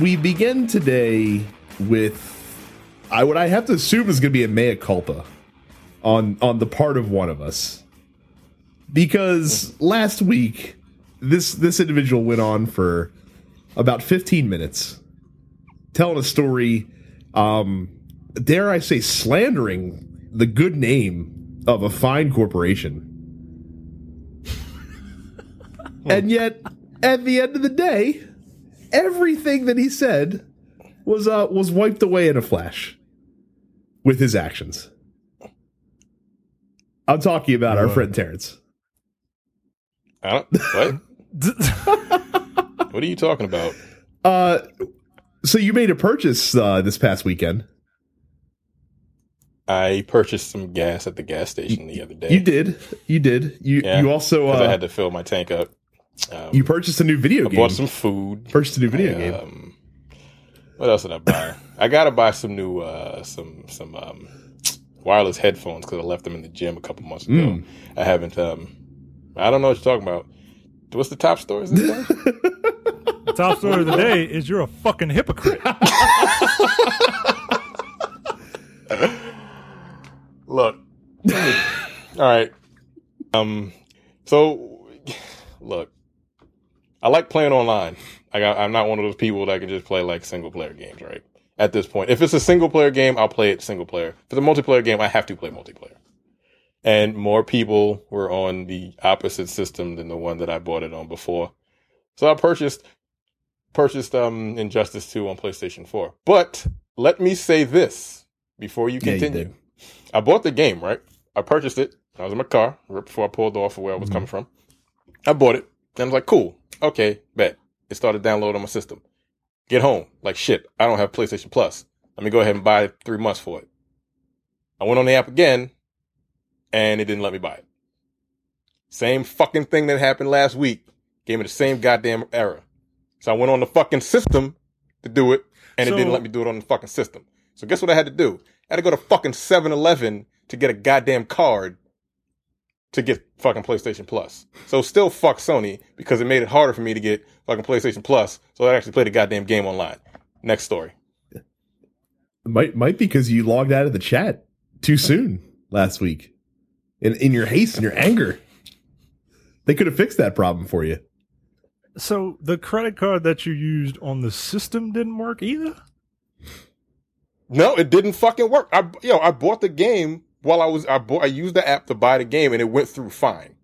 We begin today with I would I have to assume is going to be a mea culpa on on the part of one of us. Because last week this this individual went on for about 15 minutes telling a story um dare I say slandering the good name of a fine corporation. And yet at the end of the day everything that he said was uh was wiped away in a flash with his actions. I'm talking about our friend Terrence. I don't, what? what are you talking about? Uh so you made a purchase uh this past weekend. I purchased some gas at the gas station the other day. You did. You did. You Yeah, you also 'cause I uh had to fill my tank up. Um, you purchased a new video I game. bought some food. purchased a new video I, game. Um, what else did I buy? I gotta buy some new uh, some some um, wireless headphones because I left them in the gym a couple months ago. Mm. I haven't. Um, I don't know what you're talking about. What's the top stories? This day? The top story of the day is you're a fucking hypocrite. look. All right. Um. So, look. I like playing online. I got, I'm not one of those people that can just play like single player games, right? At this point, if it's a single player game, I'll play it single player. If it's a multiplayer game, I have to play multiplayer. And more people were on the opposite system than the one that I bought it on before. So I purchased purchased um Injustice 2 on PlayStation 4. But let me say this before you Yeah, you continue. I bought the game, right? I purchased it. I was in my car right before I pulled off of where I Mm-hmm. was coming from. I bought it. And I was like, cool. Okay, bet. It started downloading on my system. Get home. Like, shit, I don't have PlayStation Plus. Let me go ahead and buy three months for it. I went on the app again, and it didn't let me buy it. Same fucking thing that happened last week. Gave me the same goddamn error. So I went on the fucking system to do it, and it didn't let me do it on the fucking system. So guess what I had to do? I had to go to fucking 7-Eleven to get a goddamn card to get fucking PlayStation Plus. So still fuck Sony because it made it harder for me to get fucking PlayStation Plus. So I actually played a goddamn game online. Next story. Might might be because you logged out of the chat too soon last week. In in your haste and your anger. They could have fixed that problem for you. so the credit card that you used on the system didn't work either. No, it didn't fucking work. I yo, I bought the game while I was I bought I used the app to buy the game and it went through fine.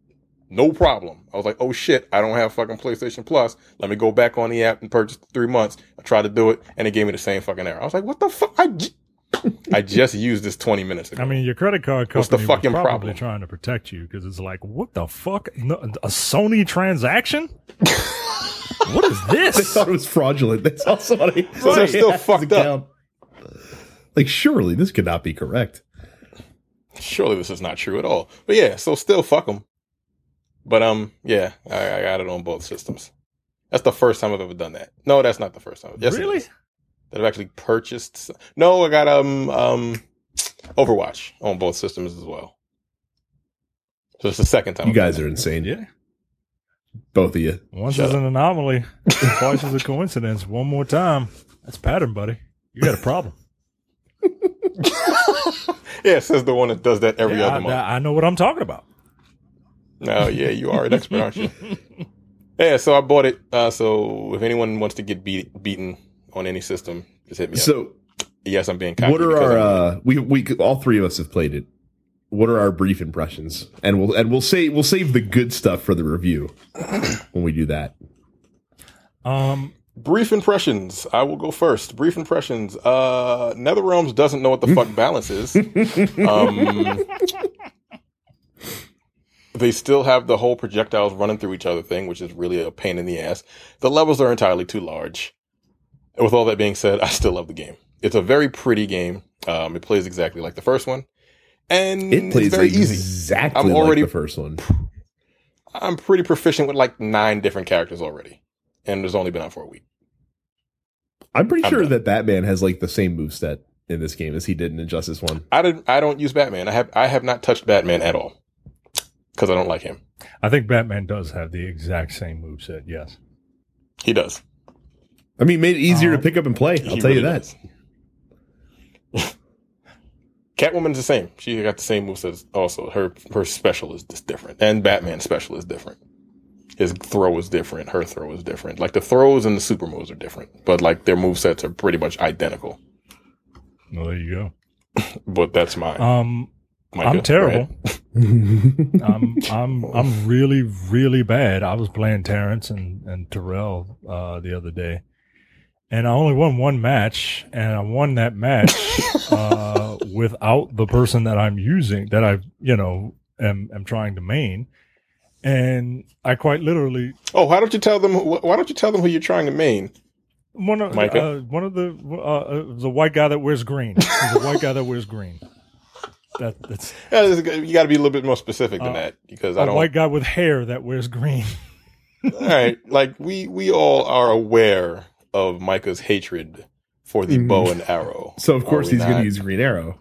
No problem. I was like, oh shit, I don't have fucking PlayStation Plus. Let me go back on the app and purchase three months. I tried to do it and it gave me the same fucking error. I was like, what the fuck? I, j- I just used this 20 minutes ago. I mean, your credit card What's the fucking was probably problem? trying to protect you because it's like, what the fuck? No, a Sony transaction? what is this? They thought it was fraudulent. They saw somebody. So they're still had his fucked up. account. Like, surely this could not be correct. Surely this is not true at all. But yeah, so still fuck them. But um, yeah, I, I got it on both systems. That's the first time I've ever done that. No, that's not the first time. Yes, really? That I've actually purchased. s- No, I got um um Overwatch on both systems as well. So it's the second time. You I've done guys that. are insane. Yeah. Both of you. Once Shut is up. an anomaly, twice is a coincidence. One more time, that's pattern, buddy. You got a problem. Yeah, says the one that does that every Yeah, other I, month. I know what I'm talking about. No, yeah, you are an expert, aren't you? Yeah, so I bought it. Uh, so if anyone wants to get beat, beaten on any system, just hit me up. So, Yes, I'm being cocky what are our? Uh, we we all three of us have played it. What are our brief impressions? And we'll and we'll say we'll save the good stuff for the review when we do that. Um, Brief impressions. I will go first. Brief impressions. Uh, NetherRealms doesn't know what the fuck balance is. Um, they still have the whole projectiles running through each other thing, which is really a pain in the ass. The levels are entirely too large. With all that being said, I still love the game. It's a very pretty game. Um, it plays exactly like the first one, and It plays it's very easy. exactly I'm already- like the first one. I'm pretty proficient with like nine different characters already, and there's only been out for a week. I'm pretty I'm sure done. that Batman has like the same moveset in this game as he did in Injustice One. I did. I don't use Batman. I have. I have not touched Batman at all because I don't like him. I think Batman does have the exact same moveset. Yes. He does. I mean, made it easier to Um, pick up and play. I'll He tell you that. Catwoman's the same. She got the same moves also. Her her special is just different. And Batman's special is different. His throw is different. Her throw is different. Like the throws and the super moves are different. But like their move sets are pretty much identical. Well, there you go. But that's mine. Um, Micah, I'm terrible. I'm I'm I'm really really bad. I was playing Terrence and and Terrell uh, the other day, and I only won one match, and I won that match uh, without the person that I'm using that I you know am am trying to main, and I quite literally Oh, why don't you tell them? Why don't you tell them who you're trying to main? one of uh, one of the uh, uh, the white guy that wears green. the white guy that wears green. That that's Yeah, is- You got to be a little bit more specific than Uh, that because I a don't. white guy with hair that wears green. all right, like we we all are aware of Micah's hatred for the Mhm. bow and arrow. so of course he's going to use Green Arrow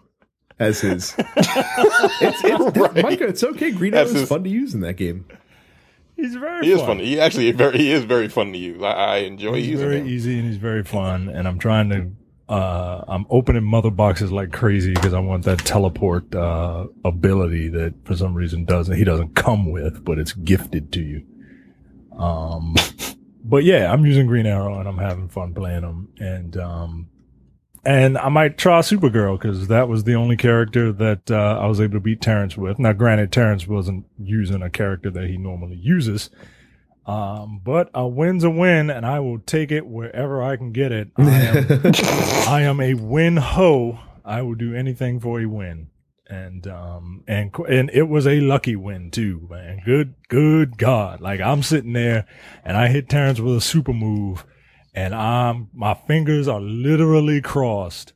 as his. it's, it's, Right. Micah, it's okay. Green Arrow is fun to use in that game. He's very He is fun. funny. He actually very he is very fun to use. I, I enjoy He's using very him. easy and he's very fun. And I'm trying to, uh, I'm opening mother boxes like crazy because I want that teleport uh, ability that for some reason doesn't he doesn't come with, but it's gifted to you. Um, but yeah, I'm using Green Arrow and I'm having fun playing them. And um, and I might try Supergirl because that was the only character that uh, I was able to beat Terrence with. Now, granted, Terrence wasn't using a character that he normally uses. Um, but a win's a win, and I will take it wherever I can get it. I am, I am a win ho. I will do anything for a win, and um, and and it was a lucky win too, man. Good, good God! Like I'm sitting there, and I hit Terrence with a super move, and I'm my fingers are literally crossed.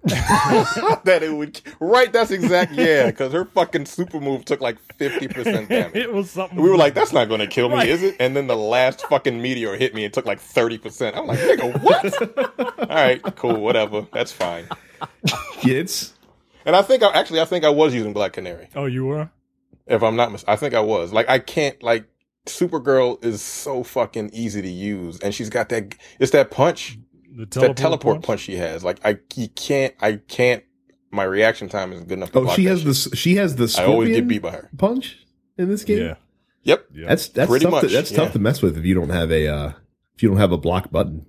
that it would right. That's exact. Yeah, because her fucking super move took like fifty percent damage. it was something. We were like, "That's not going to kill me, Right. is it?" And then the last fucking meteor hit me and took like thirty percent. I'm like, "Nigga, what?" All right, cool, whatever. That's fine. Kids. And I think I actually, I think I was using Black Canary. Oh, you were. If I'm not, mis- I think I was. Like, I can't. Like, Supergirl is so fucking easy to use, and she's got that. It's that punch, The that teleport, teleport punch? punch she has. Like, I you can't. I can't. My reaction time is good enough. To Oh, she has this. She has the. I always get beat by her. punch in this game. Yeah. Yep. yeah. That's that's Pretty tough. to, much, that's yeah. tough to mess with if you don't have a uh, if you don't have a block button.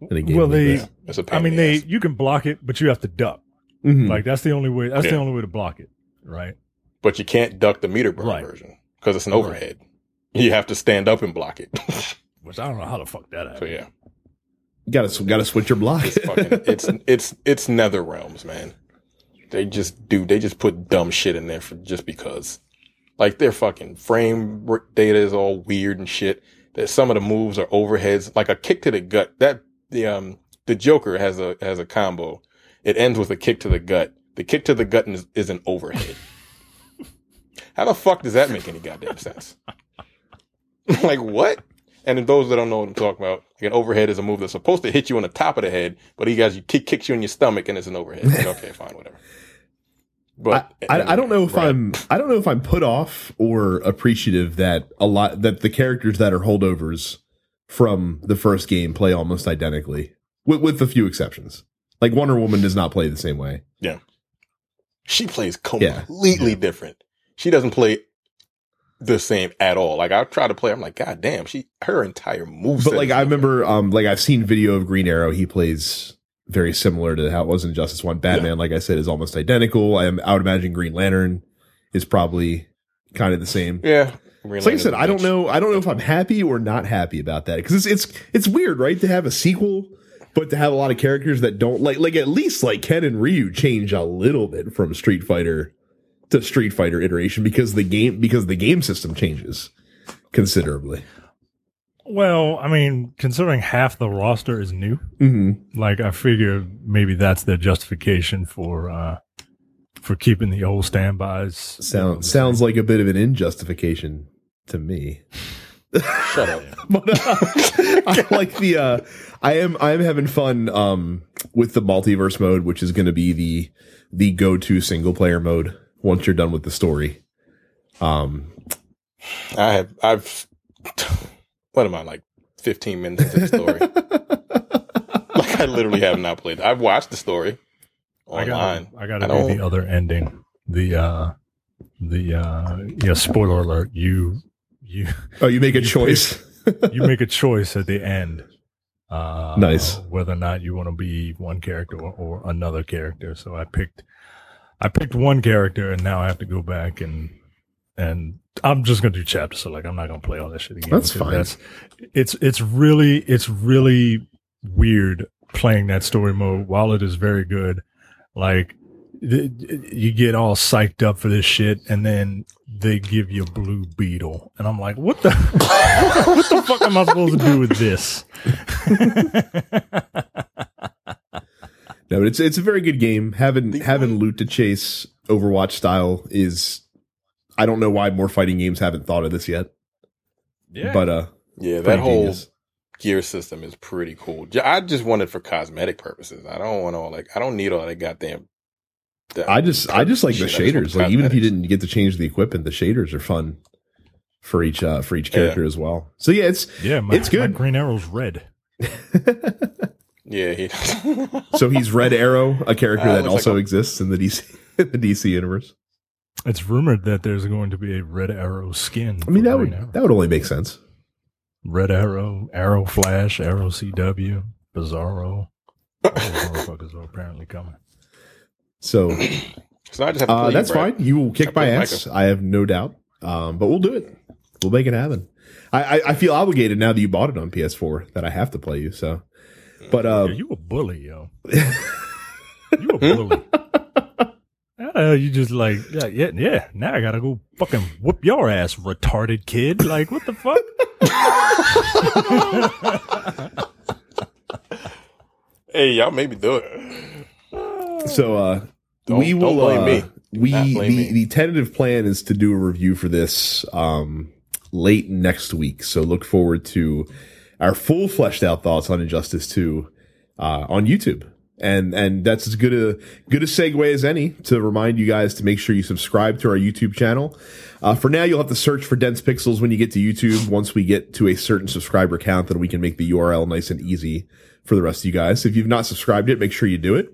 In a game well, like they. that. It's I mean, the they. ass. You can block it, but you have to duck. Mhm. Like that's the only way. That's the only way to block it, right? but you can't duck the meter burn Right. version because it's an overhead. You have to stand up and block it. Which I don't know how the fuck that so yeah, you gotta gotta switch your block. it's fucking it's it's it's Nether Realms, man. They just do they just put dumb shit in there for just because. Like their fucking frame data is all weird and shit. That some of the moves are overheads, like a kick to the gut. That the um the Joker has a has a combo. It ends with a kick to the gut. The kick to the gut is, is an overhead. How the fuck does that make any goddamn sense? like what? And then those that don't know what I'm talking about, like an overhead is a move that's supposed to hit you on the top of the head, but he guys you kick, kicks you in your stomach and it's an overhead. Like, okay, fine, whatever. I, But I, I don't know if Right. I'm I don't know if I'm put off or appreciative that a lot that the characters that are holdovers from the first game play almost identically, with with a few exceptions. Like Wonder Woman does not play the same way. Yeah, she plays Yeah. completely different. She doesn't play the same at all. Like I try to play, I'm like, God damn, she her entire move. But like I remember, um, like I've seen video of Green Arrow. He plays very similar to how it was in Justice One. Batman, like I said, is almost identical. I am. I would imagine Green Lantern is probably kind of the same. yeah. It's like I said, I don't know. I don't know if I'm happy or not happy about that because it's it's it's weird, right? To have a sequel, but to have a lot of characters that don't like like at least like Ken and Ryu change a little bit from Street Fighter to Street Fighter iteration because the game because the game system changes considerably. Well, I mean, considering half the roster is new, Mm-hmm. like I figure maybe that's their justification for uh for keeping the old standbys. Sound sounds like a bit of an injustification to me. Shut up. but uh, I like the uh I am I am having fun um with the multiverse mode, which is going to be the the go to single player mode once you're done with the story. Um, I have I've what am I like 15 minutes into the story. like I literally have not played. I've watched the story I online. gotta, I gotta do the other ending. The uh the uh yeah, spoiler alert, you you Oh, you make a choice. you make a choice at the end. Uh Nice. whether or not you want to be one character or, or another character. So I picked I picked one character and now I have to go back and and I'm just gonna do chapter select. I'm not gonna play all that shit again. That's fine. it's it's really it's really weird playing that story mode. While it is very good, like you get all psyched up for this shit, and then they give you Blue Beetle, and I'm like, what the what the fuck am I supposed to do with this? No, but it's it's a very good game. Having The having one- loot to chase Overwatch style is I don't know why more fighting games haven't thought of this yet. Yeah, But uh Yeah, that whole genius. gear system is pretty cool. I just want it for cosmetic purposes. I don't want all like I don't need all that goddamn. that I just I just like the shit. I shaders. Like even if you didn't get to change the equipment, the shaders are fun for each uh for each character as well. So yeah, it's yeah, my, it's good. My Green Arrow's red. Yeah, he. so he's Red Arrow, a character Uh, that also like a- exists in the DC in the DC universe. It's rumored that there's going to be a Red Arrow skin. I mean that Green would Arrow. that would only make sense. Red Arrow, Arrow Flash, Arrow CW, Bizarro. All those motherfuckers are apparently coming. So so I just have to uh, that's Brad. fine. You will kick I my ass. I have no doubt. Um, but we'll do it. We'll make it happen. I, I, I feel obligated now that you bought it on PS4 that I have to play you. So, but uh, Yeah, you a bully, yo. you a bully. Uh, you just like yeah, yeah, yeah. Now I gotta go fucking whoop your ass, retarded kid. Like what the fuck? Hey, y'all maybe do it. So uh Don't- we will don't blame uh, me. we blame the, me. the tentative plan is to do a review for this um late next week. So look forward to our full fleshed out thoughts on Injustice 2 uh on YouTube. And and that's as good a good a segue as any to remind you guys to make sure you subscribe to our YouTube channel. Uh, for now, you'll have to search for Dense Pixels when you get to YouTube. Once we get to a certain subscriber count, then we can make the URL nice and easy for the rest of you guys. If you've not subscribed yet, make sure you do it.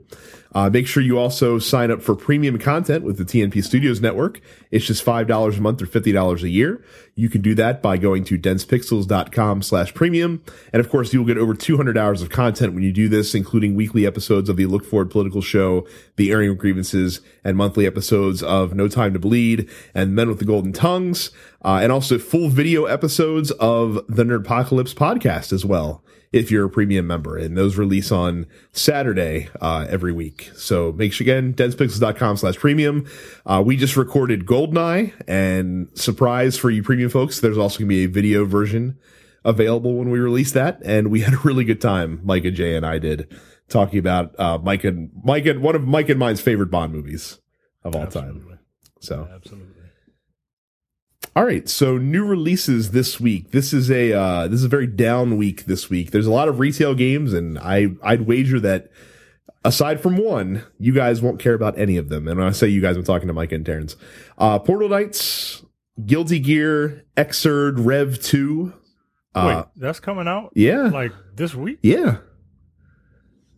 Uh, make sure you also sign up for premium content with the TNP Studios Network. It's just $5 a month or $50 a year. You can do that by going to densepixels.com slash premium. And of course, you'll get over 200 hours of content when you do this, including weekly episodes of the Look Forward Political Show, the airing of grievances, and monthly episodes of No Time to Bleed and Men with the Golden Tongues, uh, and also full video episodes of the Nerdpocalypse podcast as well if you're a premium member and those release on Saturday, uh, every week. So make sure again, densepixels.com slash premium. Uh, we just recorded Goldeneye and surprise for you premium folks. There's also going to be a video version available when we release that. And we had a really good time. Mike and Jay and I did talking about, uh, Mike and Mike and one of Mike and mine's favorite Bond movies of all time. Absolutely. So. Absolutely. All right, so new releases this week. This is a uh, this is a very down week this week. There's a lot of retail games, and I I'd wager that aside from one, you guys won't care about any of them. And when I say you guys, I'm talking to Mike and Terrence. Uh, Portal Knights, Guilty Gear, Xrd, Rev Two. Uh, Wait, that's coming out yeah, like this week? yeah.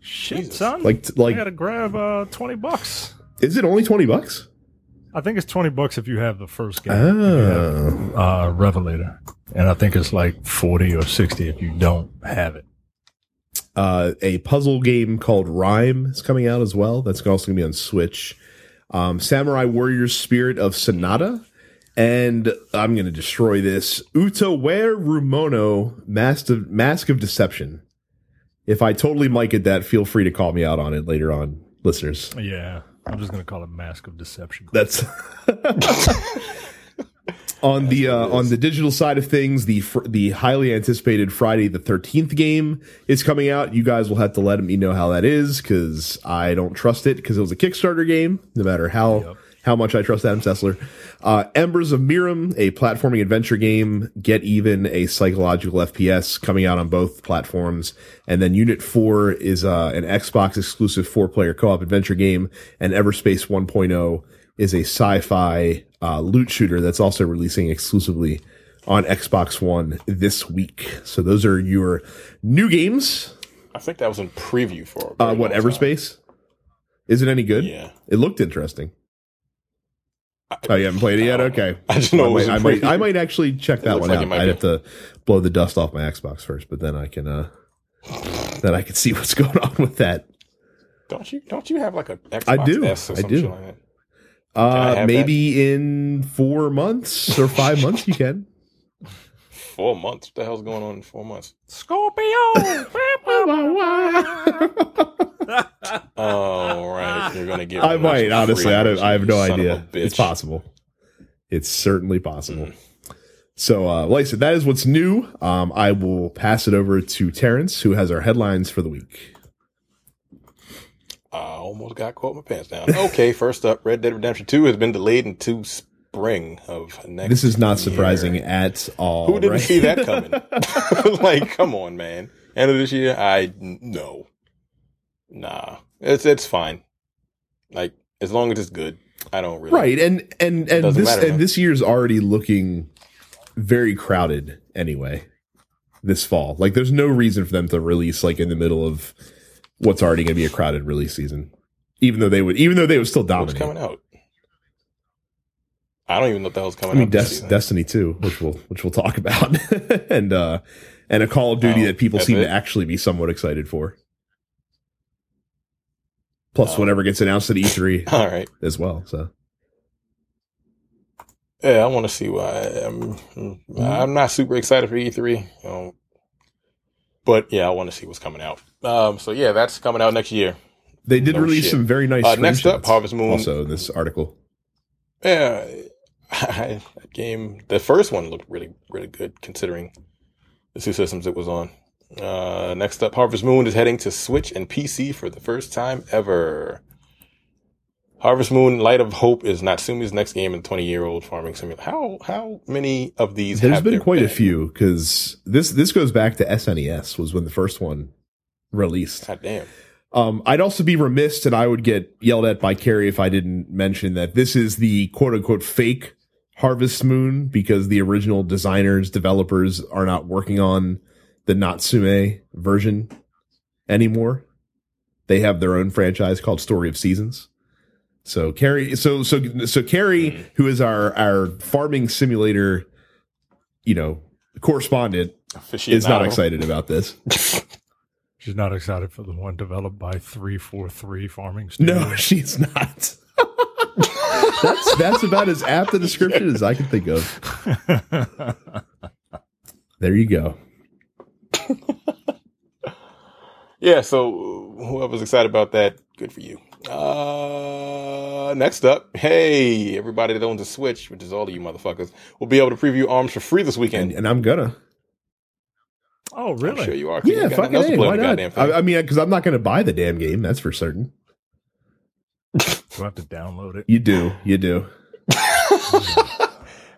Shit, Jesus. son. Like like I like, gotta grab uh twenty bucks. is it only twenty bucks? I think it's twenty bucks if you have the first game. You have, Oh, uh, Revelator, and I think it's like forty or sixty if you don't have it. uh, a puzzle game called RiME is coming out as well. That's also going to be on Switch. Um, Samurai Warriors Spirit of Sanada. And I'm going to destroy this. Utawarerumono Mask of, Mask of Deception. If I totally mic it that, feel free to call me out on it later on, listeners. Yeah, I'm just gonna call it Mask of Deception. That's on the uh, on the digital side of things. The fr- the highly anticipated Friday the Thirteenth game is coming out. You guys will have to let me know how that is because I don't trust it because it was a Kickstarter game. No matter how Yep. How much I trust Adam Sessler. Uh, Embers of Mirrim, a platforming adventure game. Get Even, a psychological FPS coming out on both platforms. And then Unit 4 is uh, an Xbox exclusive four player co op adventure game. And Everspace 1.0 is a sci fi uh, loot shooter that's also releasing exclusively on Xbox One this week. So those are your new games. I think that was in preview for Uh, what. Everspace? Is it any good? Yeah. It looked interesting. Oh, you haven't played it yet? Okay. I just know I might, I might, I might actually check that one like out. I'd be. have to blow the dust off my Xbox first, but then I can, uh, then I can see what's going on with that. Don't you don't you have like a Xbox I do. S or I do. like that? Uh, have maybe in four months or five months you can. Four months. What the hell's going on in four months? Scorpio. Oh right, you're gonna give. I might honestly. I don't. I have no son of a idea. It's possible. It's certainly possible. Mm. So, uh, like I said, that is what's new. Um, I will pass it over to Terrence, who has our headlines for the week. I almost got caught my pants down. Okay, first up, Red Dead Redemption Two has been delayed into spring of next. This is not year. surprising at all. Who didn't right? see that coming? like, come on, man. End of this year, I no, nah. It's it's fine. Like as long as it's good, I don't really. right, and and and this matter, and man. this year's already looking very crowded anyway. This fall, like, there's no reason for them to release like in the middle of what's already going to be a crowded release season. Even though they would, even though they would still What's coming out? I don't even know what the hell's coming I mean, out. Des- Destiny 2, which we'll which we'll talk about, and uh, and a Call of Duty Oh, that people seem it? to actually be somewhat excited for. Plus, Oh. whatever gets announced at E3 All right. as well. So Yeah, I want to see why. I'm, I'm not super excited for E3, um, but yeah, I want to see what's coming out. Um, so yeah, that's coming out next year. they did No release shit. some very nice. Uh, next up, Harvest Moon. Also, in this article, Yeah, that game. The first one looked really, really good considering the two systems it was on. Uh, next up, Harvest Moon is heading to Switch and PC for the first time ever. Harvest Moon: Light of Hope is Natsume's next game in 20 year old farming simulator. How how many of these? there's have been there quite a few because this this goes back to SNES was when the first one released. God damn. Um, I'd also be remiss and I would get yelled at by Carrie if I didn't mention that this is the quote unquote fake Harvest Moon because the original designers, developers are not working on the Natsume version anymore. They have their own franchise called Story of Seasons. So Carrie, so, so, so Carrie, who is our, our farming simulator, you know, correspondent is not excited about this. She's not excited for the one developed by 343 Farming Studios. No, she's not. that's that's about as apt a description as I can think of. There you go. Yeah, so whoever's excited about that, good for you. Uh, next up, hey, everybody that owns a Switch, which is all of you motherfuckers, will be able to preview ARMS for free this weekend. And, and I'm gonna. oh, I'm really? sure you are. Yeah, ain't fucking else to a, play why not? I, I mean, because I'm not gonna buy the damn game. That's for certain. Do I have to download it? You do, you do.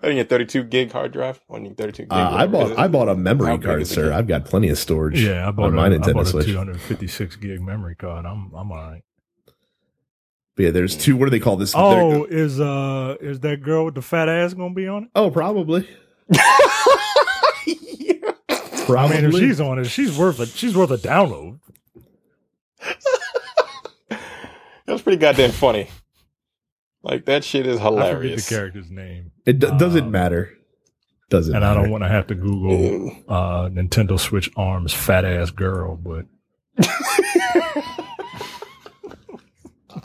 on your 32 gig hard drive, on your 32 gig. Uh, I bought. I bought a memory card, sir. I've got plenty of storage. Yeah, I bought, on a, my I Nintendo bought a Switch. 256 gig memory card. I'm I'm all right. But yeah, there's two. What do they call this? Oh, is uh is that girl with the fat ass gonna be on it? oh, probably. I Probably. mean, if she's on it, she's worth a she's worth a download. That's pretty goddamn funny. Like that shit is hilarious. I forget the character's name, it d- doesn't um, matter. Doesn't. and I don't want to have to Google uh Nintendo Switch Arms fat ass girl, but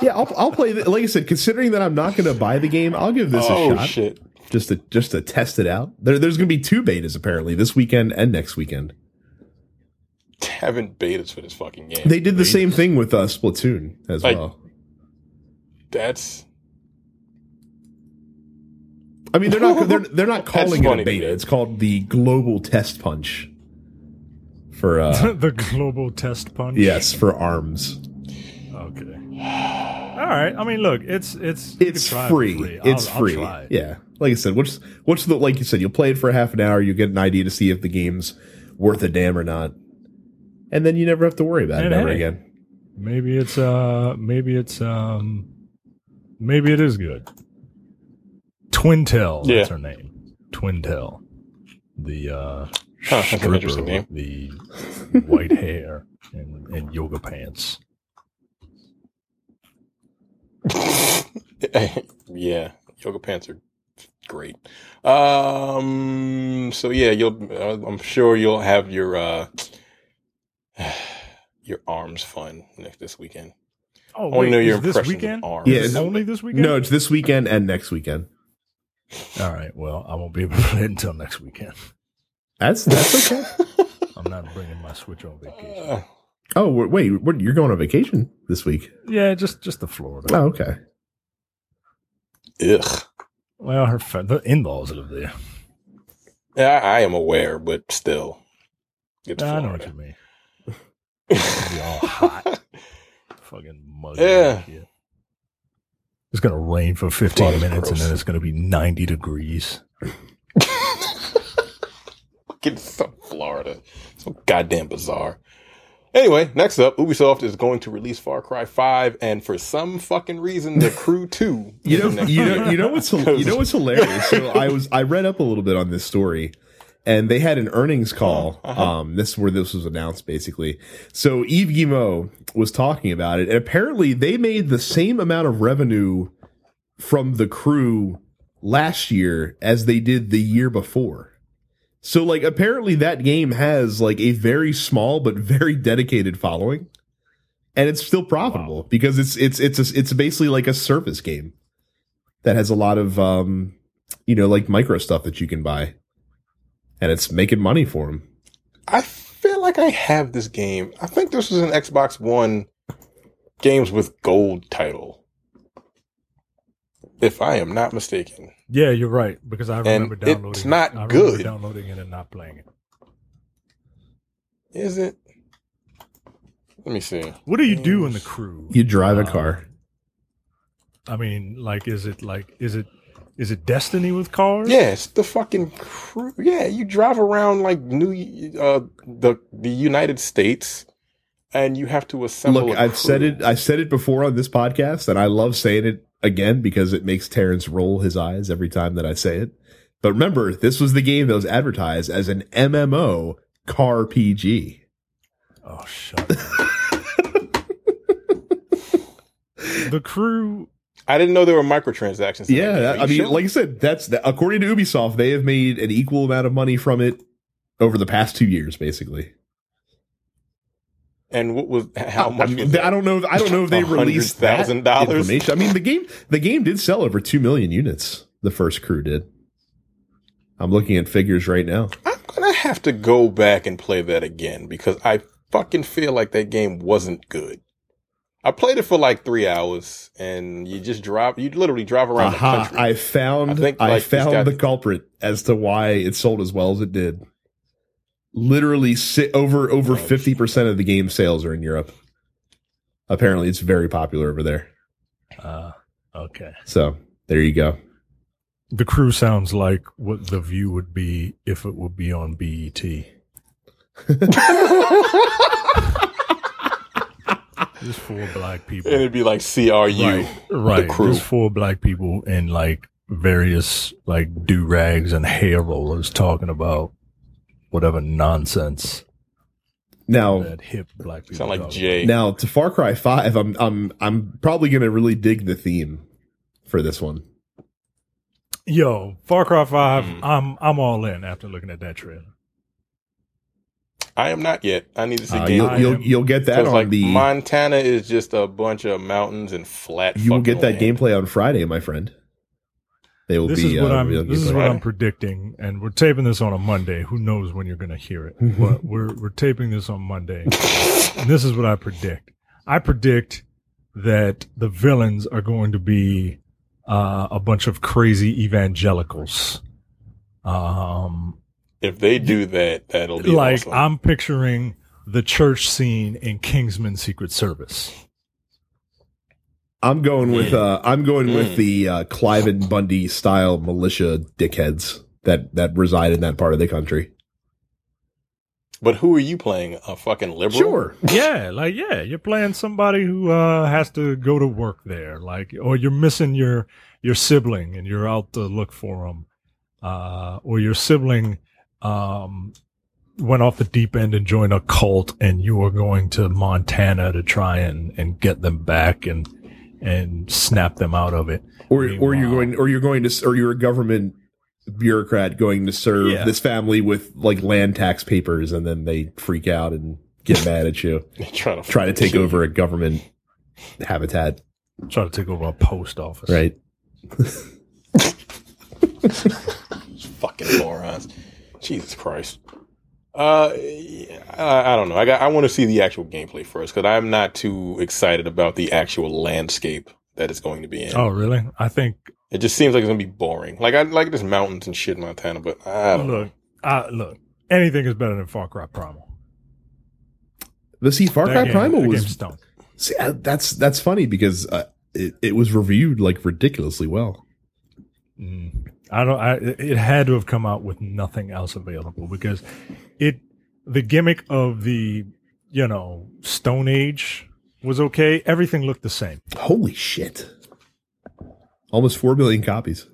Yeah, I'll, I'll play. The, like I said, considering that I'm not going to buy the game, I'll give this oh a shot shit! just to just to test it out. There, there's going to be two betas apparently this weekend and next weekend. Having betas for this fucking game. They did the same thing with uh, Splatoon as Like- well. That's I mean, they're not they're they're not calling it a beta. It's called the Global Test Punch for uh the global test punch. yes for Arms. Okay. All right. I mean, look, it's it's it's can try it free. for I'll- It's I'll free. try it. Yeah, like I said, what's what's the like you said? You'll play it for half an hour. You get an idea to see if the game's worth a damn or not, and then you never have to worry about And it ever hey, again. Maybe it's uh maybe it's um maybe it is good. Twintelle, Yeah. that's her name. Twintelle. the uh, Huh, that's an stripper interesting name. with the white hair and, and yoga pants. yeah, yoga pants are great. Um, so yeah, you'll. Uh, I'm sure you'll have your uh, your arms fun next this weekend. Oh, I want to know your is this weekend? arms. Yeah, Is it's- only this weekend? No, it's this weekend and next weekend. All right. Well, I won't be able to play it until next weekend. That's that's okay. I'm not bringing my Switch on vacation. Uh, oh wait, what, you're going on vacation this week? Yeah, just just to Florida. Oh, okay. ugh. Well, her fa- the in-laws live there. Yeah, I, I am aware, but still, get to I know what Florida. you mean. Be all hot, fucking muggy. Yeah. and shit. It's gonna rain for 15 Florida's minutes, and then it's gonna be 90 degrees. Get some Florida. So goddamn bizarre. Anyway, next up, Ubisoft is going to release Far Cry 5, and for some fucking reason, The Crew 2. You know, you know, you know what's you know what's hilarious. So I was I read up a little bit on this story, and they had an earnings call. Uh-huh. Um, this is where this was announced, basically. So Yves Guillemot was talking about it, and apparently they made the same amount of revenue from the crew last year as they did the year before. So like apparently that game has like a very small but very dedicated following. And it's still profitable because it's it's it's a, it's basically like a service game that has a lot of um you know like micro stuff that you can buy. And it's making money for him. I feel like I have this game. I think this was an Xbox One games with gold title. If I am not mistaken. Yeah, you're right because I remember it's downloading. It's not it. I remember good. Downloading it and not playing it. Is it? Let me see. What do you do in the crew? You drive a Uh, car. I mean, like, is it like, is it, is it Destiny with cars? Yeah, it's the fucking crew. Yeah, you drive around like New uh the the United States and you have to assemble Look, i I've said it I've said it before on this podcast and I love saying it again because it makes Terrence roll his eyes every time that I say it. But remember, this was the game that was advertised as an MMO car PG. Oh, shut up. the crew, I didn't know there were microtransactions. that. Yeah, Are I mean, sure? like I said, that's the, according to Ubisoft, they have made an equal amount of money from it over the past two years, basically. and what was how I, much? mean, was that? I don't know. I don't know if they released that $100,000? information. I mean, the game the game did sell over two million units. The first crew did. I'm looking at figures right now. I'm gonna have to go back and play that again because I fucking feel like that game wasn't good. I played it for like three hours, and you just drive. You literally drive around the Aha! country. I found. I I, think, like, he's found got- the culprit as to why it sold as well as it did. Literally, sit over over fifty percent of the game sales are in Europe. Apparently, it's very popular over there. uh, okay. So there you go. The crew sounds like what the view would be if it would be on BET. Just four black people. and it'd be like CRU. right, right. crew. Just four black people in like various like do rags and hair rollers talking about whatever nonsense Now, that hip black people Sound like talk Jay. now to Far Cry Five, I'm I'm I'm probably gonna really dig the theme for this one. Yo, Far Cry Five. Mm. I'm I'm all in after looking at that trailer. I am not yet. I need to see Uh, gameplay. you'll you'll you'll get that Because on like the Montana is just a bunch of mountains and flat. you will get that land. gameplay on Friday, my friend. They will This be. is what uh, I'm. This is what I'm predicting, and we're taping this on a Monday. Who knows when you're going to hear it? but we're we're taping this on Monday, and this is what I predict. I predict that the villains are going to be uh, a bunch of crazy evangelicals. Um, If they do that, that'll be like awesome. I'm picturing the church scene in Kingsman Secret Service. I'm going with uh I'm going Mm. with the uh Cliven Bundy style militia dickheads that that reside in that part of the country. but who are you playing? A fucking liberal? Sure. yeah, like yeah, you're playing somebody who uh, has to go to work there, like, or you're missing your your sibling and you're out to look for them, uh, or your sibling um, went off the deep end and joined a cult, and you were going to Montana to try and and get them back and and snap them out of it. Or or you're going or you're going to or you're a government bureaucrat going to serve Yeah. this family with like land tax papers and then they freak out and get mad at you. trying to Try to take over a government habitat, Try to take over a post office. right? fucking morons. Jesus Christ. Uh, I, I don't know. I got. I want to see the actual gameplay first because I'm not too excited about the actual landscape that it's going to be in. Oh, really? I think It just seems like it's gonna be boring. Like I like there's mountains and shit in Montana, but I don't know. look, I, look, anything is better than Far Cry Primal. The see Far That Cry game- Primal was game stunk. see, uh, that's that's funny because uh, it it was reviewed like ridiculously well. Mm. I don't. I, it had to have come out with nothing else available because it, the gimmick of the, you know, Stone Age was okay. Everything looked the same. Holy shit! Almost four billion copies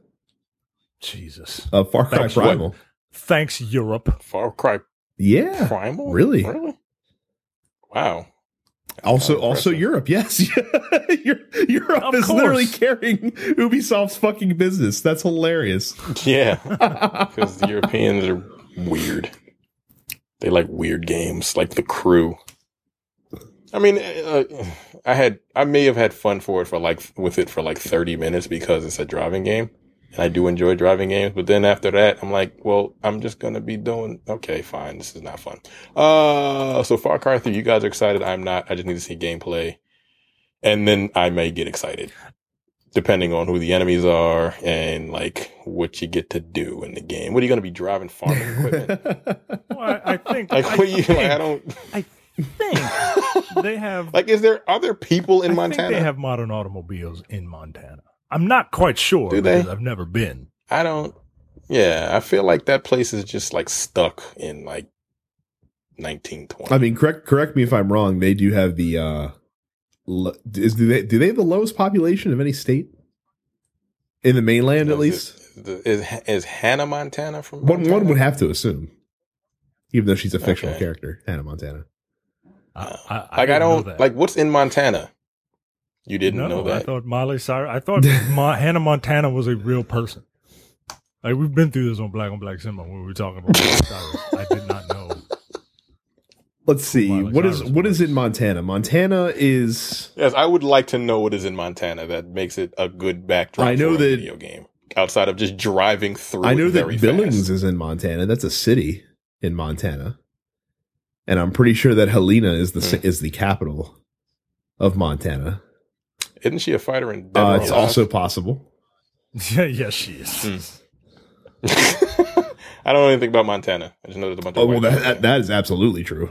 Jesus. of Far Cry Thanks, what? Primal. Thanks, Europe. Far Cry Yeah, Primal, really? really? Wow. Also, Kinda also. Europe. Yes, Europe Of is course. literally carrying Ubisoft's fucking business. That's hilarious. Yeah, because the Europeans are weird. They like weird games, like The Crew. I mean, uh, I had I may have had fun for it for like with it for like thirty minutes because it's a driving game, I do enjoy driving games. But then after that, I'm like, well, I'm just gonna be doing okay, fine. This is not fun. Uh, so Far Cry Three, you guys are excited. I'm not. I just need to see gameplay, and then I may get excited depending on who the enemies are and like what you get to do in the game. What are you going to be driving farming equipment? Well, I, I think. Like, I, what you? Like, I don't. I think they have. Like, is there other people in I Montana? think they have modern automobiles in Montana. I'm not quite sure Do they? because I've never been. I don't. Yeah, I feel like that place is just like stuck in like 1920. I mean, correct correct me if I'm wrong. They do have the uh, lo- is do they do they have the lowest population of any state in the mainland at least? Is, is, is Hannah Montana from One Montana? one would have to assume, even though she's a fictional Okay. character, Hannah Montana. I, I, like I, didn't know don't that. like what's in Montana. You didn't no, know that? I thought Miley Cyrus. I thought Ma, Hannah Montana was a real person. Like we've been through this on Black on Black Cinema when we were talking about Miley Cyrus. I did not know. Let's see Miley what is Cyrus what is in Montana. Montana is Yes, I would like to know what is in Montana that makes it a good backdrop. I know for a that- video game outside of just driving through. I know it that Billings fast. is in Montana. That's a city in Montana, and I'm pretty sure that Helena is the hmm. ci is the capital of Montana. Isn't she a fighter in Dead Uh, it's Alive? also possible. Yeah, yes, she is. Hmm. I don't know anything about Montana. I just know there's a bunch of Oh well, that, that that is absolutely true.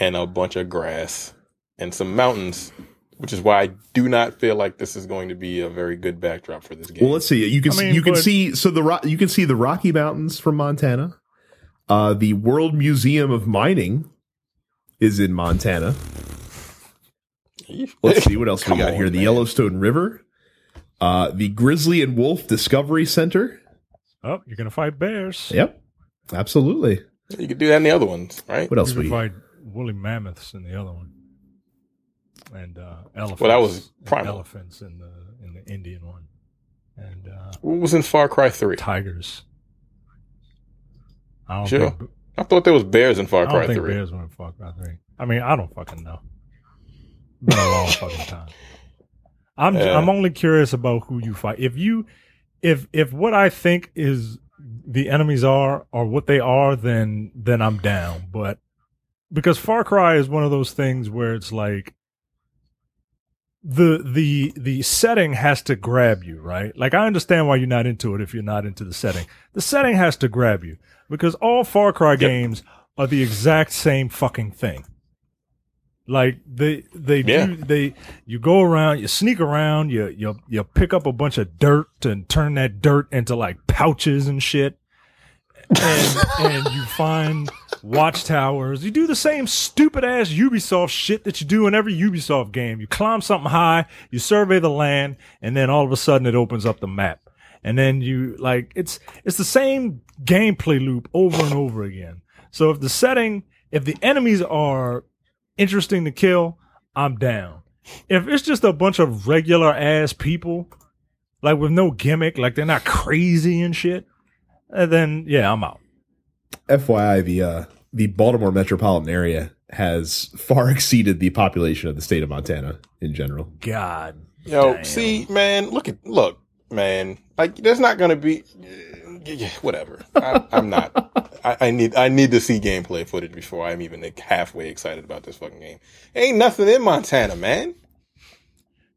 and a bunch of grass and some mountains, which is why I do not feel like this is going to be a very good backdrop for this game. Well, let's see. You can I mean, you can see so the Ro- you can see the Rocky Mountains from Montana. Uh, the World Museum of Mining is in Montana. Let's see what else we got on, here. The. Yellowstone River, uh, the Grizzly and Wolf Discovery Center. Oh, you're gonna fight bears. Yep, absolutely. You could do that in the other ones, right? What else You we? can fight woolly mammoths in the other one, and uh, elephants. Well, that was and Primal. Elephants in the in the Indian one, and uh, What was in Far Cry Three? tigers. I don't Sure. think, I thought there was bears in Far I don't Cry think Three. bears were in Far Cry Three. I mean, I don't fucking know. Been a long fucking time. I'm Yeah. I'm only curious about who you fight. If you if if what I think is the enemies are or what they are, then then I'm down. But because Far Cry is one of those things where it's like the the the setting has to grab you, right? Like I understand why you're not into it if you're not into the setting. The setting has to grab you because all Far Cry games are the exact same fucking thing. Like they they Yeah. do they you go around, you sneak around, you you you pick up a bunch of dirt and turn that dirt into like pouches and shit. And and you find watchtowers. You do the same stupid ass Ubisoft shit that you do in every Ubisoft game. You climb something high, you survey the land, and then all of a sudden it opens up the map. and then you like it's it's the same gameplay loop over and over again. So if the setting, if the enemies are interesting to kill, I'm down. If it's just a bunch of regular ass people, like with no gimmick, like they're not crazy and shit, uh, then yeah, I'm out. FYI, the uh, the Baltimore metropolitan area has far exceeded the population of the state of Montana in general. God, Yo, Damn. see, man, look at look, man. Like, there's not gonna be yeah, whatever. I, I'm not. I, I need I need to see gameplay footage before I'm even like, halfway excited about this fucking game. Ain't nothing in Montana, man.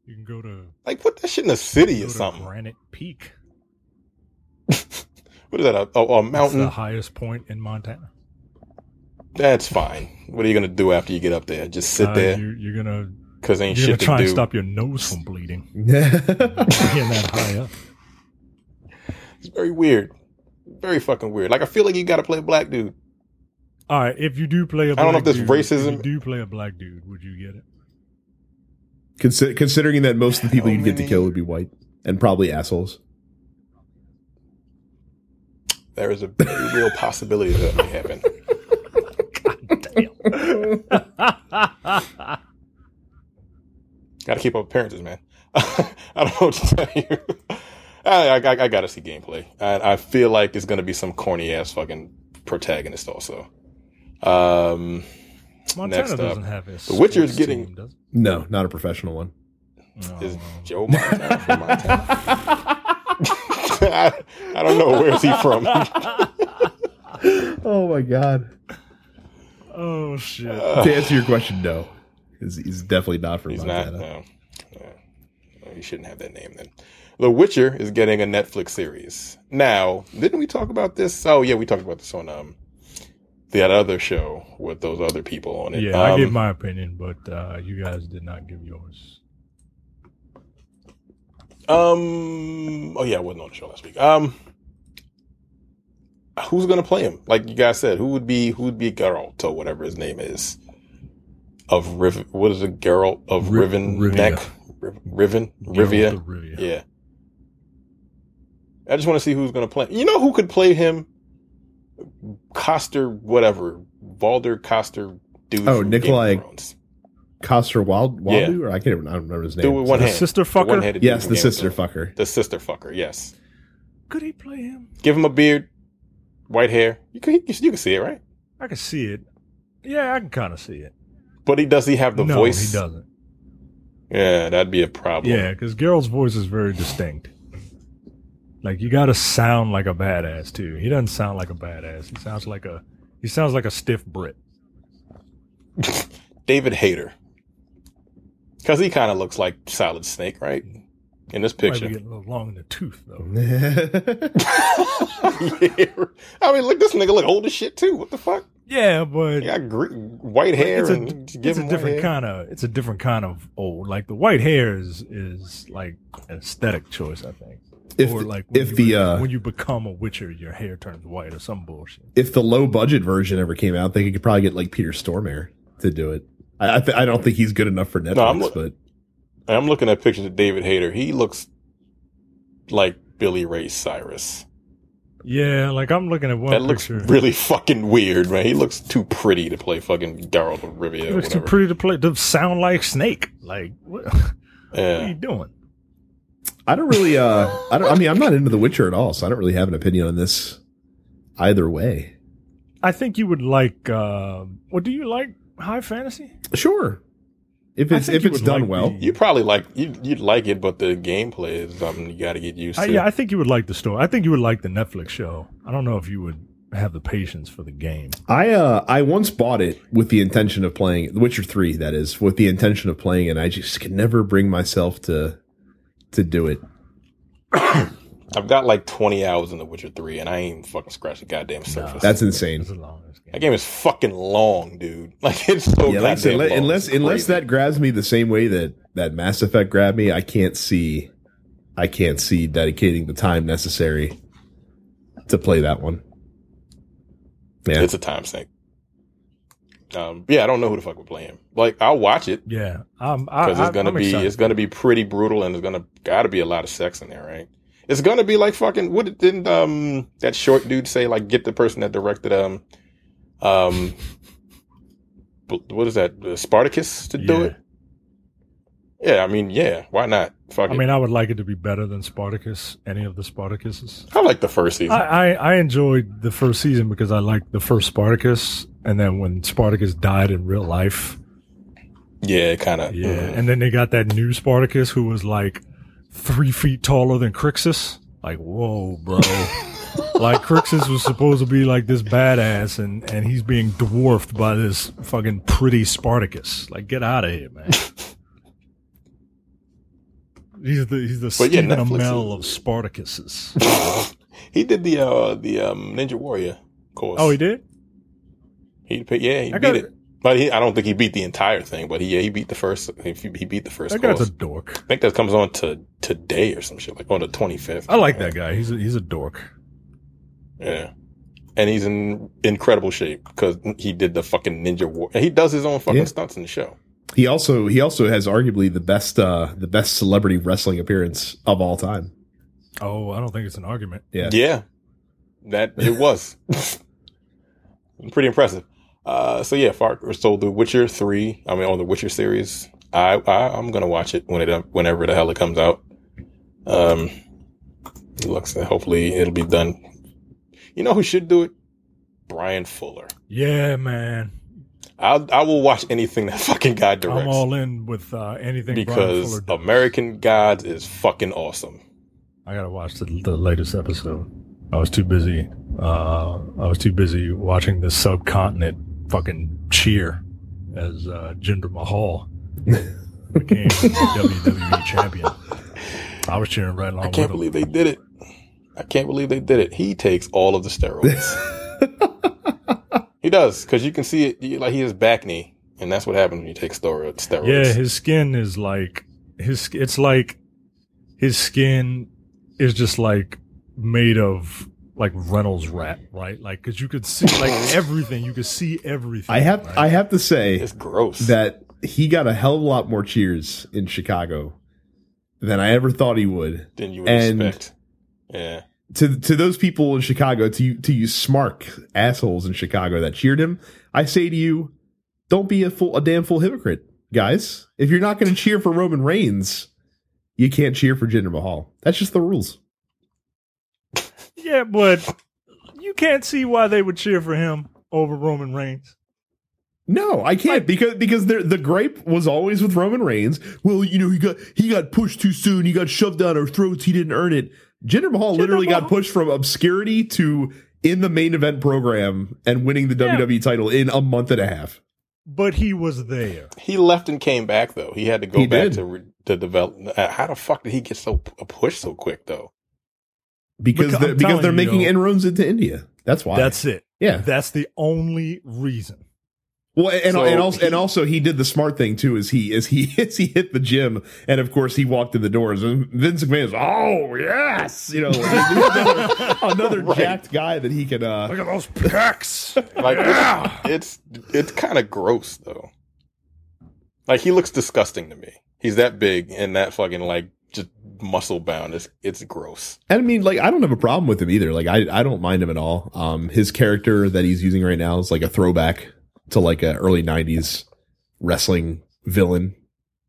you can go to, Like, put that shit in a city or something. Granite Peak. What is that? A, a, a That's mountain? the highest point in Montana. That's fine. What are you gonna do after you get up there? Just sit Uh, there You're, you're gonna because ain't you're gonna shit to try do. and stop your nose from bleeding. Being that high up. It's very weird. Very fucking weird. Like I feel like you got to play a black dude. All right, if you do play a I black don't know if this dude, racism- If you do play a black dude, would you get it? Consi- considering that most of the people How you'd get to kill would be white and probably assholes. There is a very real possibility that may happen. Goddamn. Got to keep up appearances, man. I don't know what to tell you. I, I, I got to see gameplay. And I feel like it's going to be some corny ass fucking protagonist also. Um, Montana Next up, doesn's have his. The Witcher's sports getting- team. No, not a professional one. No. is Joe Montana from Montana? I, I don't know. Where is he from? Oh my god. oh shit! to answer your question, no. He's, he's definitely not from He's Montana. not. No. No. No, He shouldn't have that name then. The Witcher is getting a Netflix series. Now, didn't we talk about this? Oh yeah, we talked about this on um that other show with those other people on it. yeah, I Um, gave my opinion, but uh, you guys did not give yours. Um. Oh yeah, I wasn't on the show last week. Um. Who's gonna play him? Like you guys said, who would be who would be Geralt or whatever his name is of Riv? What is it? Geralt of Ri- Riven Rivia. Neck? Riven Rivia. Rivia. Yeah. I just want to see who's gonna play. You know who could play him? Coster, whatever, Valder Coster, dude. Oh, from Game Nikolaj- Coster Wild Yeah. Or I can't even, I don't remember his name. Dude with one The hand. sister fucker? one-handed yes, the Game sister Thrones. fucker. The sister fucker. Yes. Could he play him? Give him a beard, white hair. You can, you can see it, right? I can see it. Yeah, I can kind of see it. But he does he have the no, voice? he doesn't. Yeah, that'd be a problem. Yeah, because Geralt's voice is very distinct. Like you got to sound like a badass too. He doesn't sound like a badass. He sounds like a he sounds like a stiff Brit. David Hayter. Because he kind of looks like Solid Snake, right? In this Might be picture. getting a little long in the tooth though. yeah. I mean, look, this nigga look old as shit too. What the fuck? Yeah, but He got gre- white hair it's a, and it's give a different kind of it's a different kind of old. Like the white hair is is like an aesthetic choice, I think. If or the, like when if you, the uh, when you become a Witcher, your hair turns white or some bullshit. if the low budget version ever came out, they could probably get like Peter Stormare to do it. I I, th- I don't think he's good enough for Netflix, I'm look- but I'm looking at pictures of David Hayter. He looks like Billy Ray Cyrus. Yeah, like I'm looking at one That looks really fucking weird, man. He looks too pretty to play fucking Geralt of Rivia. It or looks too pretty to play to sound like Snake. Like what, what are you doing? I don't really. Uh, I don't. I mean, I'm not into The Witcher at all, so I don't really have an opinion on this either way. I think you would like. Uh, what do you like? High fantasy? Sure, if it's if it's done like well. the- You probably like you you'd like it, but the gameplay is something you got to get used I, to. yeah, I think you would like the story. I think you would like the Netflix show. I don't know if you would have the patience for the game. I uh I once bought it with the intention of playing The Witcher Three. That is with the intention of playing it. I just could never bring myself to to do it. I've got like 20 hours in The Witcher 3, and I ain't fucking scratched the goddamn surface. That's insane. It's a long as game. that game is fucking long, dude. Like it's so Yeah, like said, goddamn unless long. unless, unless that grabs me the same way that that Mass Effect grabbed me, I can't see. I can't see dedicating the time necessary to play that one. Yeah, it's a time sink. Um, yeah, I don't know who the fuck would play him. Like, I'll watch it Yeah, um, because it's gonna I'm be excited. it's gonna be pretty brutal, and there's gonna gotta be a lot of sex in there, right? It's gonna be like fucking. What didn't um that short dude say? Like, get the person that directed um um what is that? Uh, Spartacus to do Yeah. it. Yeah, I mean, yeah, why not? Fuck I it. mean, I would like it to be better than Spartacus, any of the Spartacuses. I like the first season. I, I, I enjoyed the first season because I liked the first Spartacus, and then when Spartacus died in real life, yeah, kind of. yeah, and then they got that new Spartacus who was like three feet taller than Crixus. Like, whoa, bro! like Crixus was supposed to be like this badass, and and he's being dwarfed by this fucking pretty Spartacus. Like, get out of here, man! He's the he's the But yeah, Stephen Netflix Amell is- of Spartacuses. he did the uh the um Ninja Warrior course. Oh, he did. He pa- yeah, he I beat got- it. But he, I don't think he beat the entire thing. But he yeah, he beat the first. He, he beat the first That guy's course. a dork. I think that comes on to today or some shit, like on the twenty fifth. I like that guy. He's a, he's a dork. Yeah. And he's in incredible shape because he did the fucking Ninja War. He does his own fucking Yeah. stunts in the show. He also he also has arguably the best uh the best celebrity wrestling appearance of all time. Oh, I don't think it's an argument. Yeah. Yeah, that it was pretty impressive. Uh, so yeah, Far so The Witcher three. I mean, on the Witcher series, I, I I'm gonna watch it when it whenever the hell it comes out. Um, it looks hopefully it'll be done. You know who should do it? Bryan Fuller. Yeah, man. I I will watch anything that fucking guy directs I'm all in with uh, anything Bryan because Fuller. American Gods is fucking awesome. I gotta watch the, the latest episode. I was too busy. Uh, I was too busy watching the subcontinent fucking cheer as uh, Jinder Mahal became WWE champion. I was cheering right along I can't with him. believe they did it. I can't believe they did it. He takes all of the steroids. he does because you can see it. Like he has bacne, and that's what happens when you take steroids. Yeah, his skin is like his. It's like his skin is just like made of like Reynolds Wrap, right? Like because you could see like everything. You could see everything. I have right? I have to say it's gross. that he got a hell of a lot more cheers in Chicago than I ever thought he would. than you would and- expect. Yeah, To to those people in Chicago, to you to you smart assholes in Chicago that cheered him, I say to you, don't be a full a damn full hypocrite, guys. If you're not going to cheer for Roman Reigns, you can't cheer for Jinder Mahal. That's just the rules. Yeah, but you can't see why they would cheer for him over Roman Reigns. No, I can't because because the the gripe was always with Roman Reigns. Well, you know he got he got pushed too soon. He got shoved down our throats. He didn't earn it. Jinder Mahal literally Mahal- got pushed from obscurity to in the main event program and winning the Yeah. WWE title in a month and a half. But he was there. he left and came back though. He had to go He back did. to re- to develop. uh, How the fuck did he get so p- pushed so quick though? Because Because they're, because they're you, making yo. inroads into India. That's why. That's it. yeah. That's the only reason. Well, and, So and also and he- also he did the smart thing too. Is he is he is he hit the gym and of course he walked in the doors and Vince McMahon is oh yes you know another, another Right. jacked guy that he can uh Look at those pecs. Like it's it's, it's kind of gross though. Like he looks disgusting to me. He's that big and that fucking like just muscle bound. It's it's gross. And I mean, like, I don't have a problem with him either. Like, I, I don't mind him at all. Um, his character that he's using right now is like a throwback to like a early '90s wrestling villain,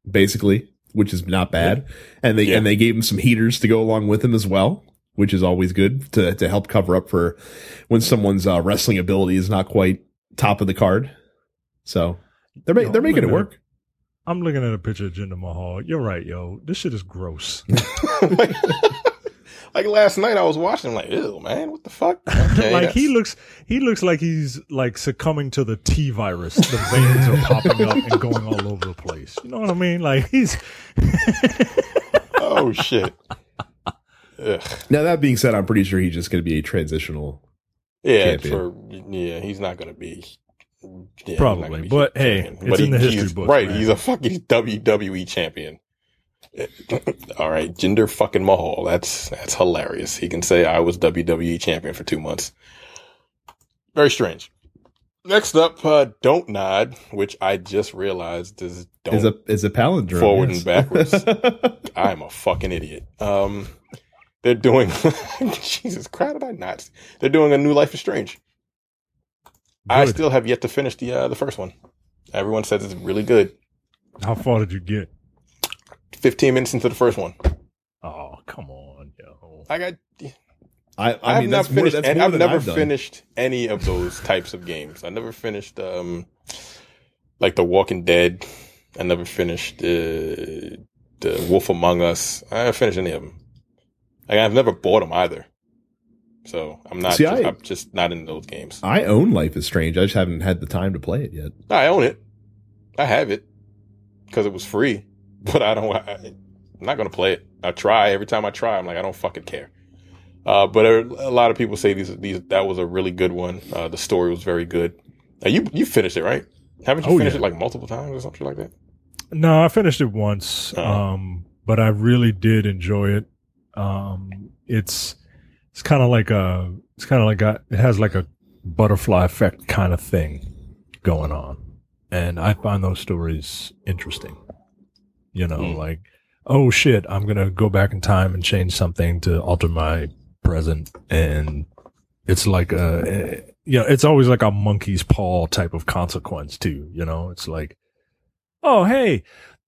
basically, which is not bad. And they Yeah. and they gave him some heaters to go along with him as well, which is always good to to help cover up for when someone's uh, wrestling ability is not quite top of the card. So they're ma- Yo, they're making it looking at work. I'm looking at a picture of Jinder Mahal. You're right, yo. This shit is gross. like, like last night I was watching I'm like, ew man, what the fuck? Okay, like he looks, he looks like he's like succumbing to the T virus. The veins are popping up and going all over the place. You know what I mean? Like he's Oh shit. Ugh. Now that being said, I'm pretty sure he's just going to be a transitional. Yeah, Champion. for yeah, he's not gonna be. Yeah, Probably, but hey, champion. it's in the history he's- books, right? man. He's a fucking WWE champion. All right, Jinder fucking Mahal. That's that's hilarious. He can say I was WWE champion for two months. Very strange. Next up, uh, Dontnod, which I just realized is don't Is a is a palindrome Forward yes. and backwards. I'm a fucking idiot. Um, they're doing Jesus Christ, did I not? They're doing a new Life is Strange. I still have yet to finish the uh, the first one. Everyone says it's really good. How far did you get? Fifteen minutes into the first one, Oh, come on, yo. I got. I, I, I, have mean, not that's more, finished, that's and more I've than never I've done. finished any of those types of games. I never finished um, like The Walking Dead. I never finished uh, the Wolf Among Us. I haven't finished any of them. Like, I've never bought them either. So I'm not. See, just, I- I'm just not in those games. I own Life is Strange. I just haven't had the time to play it yet. I own it. I have it because it was free, but I don't. I, I'm not gonna play it. I try every time I try. I'm like, I don't fucking care. Uh, but a, a lot of people say these these that was a really good one. Uh, the story was very good. Uh, you you finished it right? Haven't you Oh, finished yeah. it like multiple times or something like that? No, I finished it once. Oh. Um, but I really did enjoy it. Um, it's it's kind of like a it's kind of like a it has like a butterfly effect kind of thing going on, and I find those stories interesting. You know, Mm. like oh shit, I'm gonna go back in time and change something to alter my present, and it's like a you know, it's always like a monkey's paw type of consequence too. You know, it's like oh hey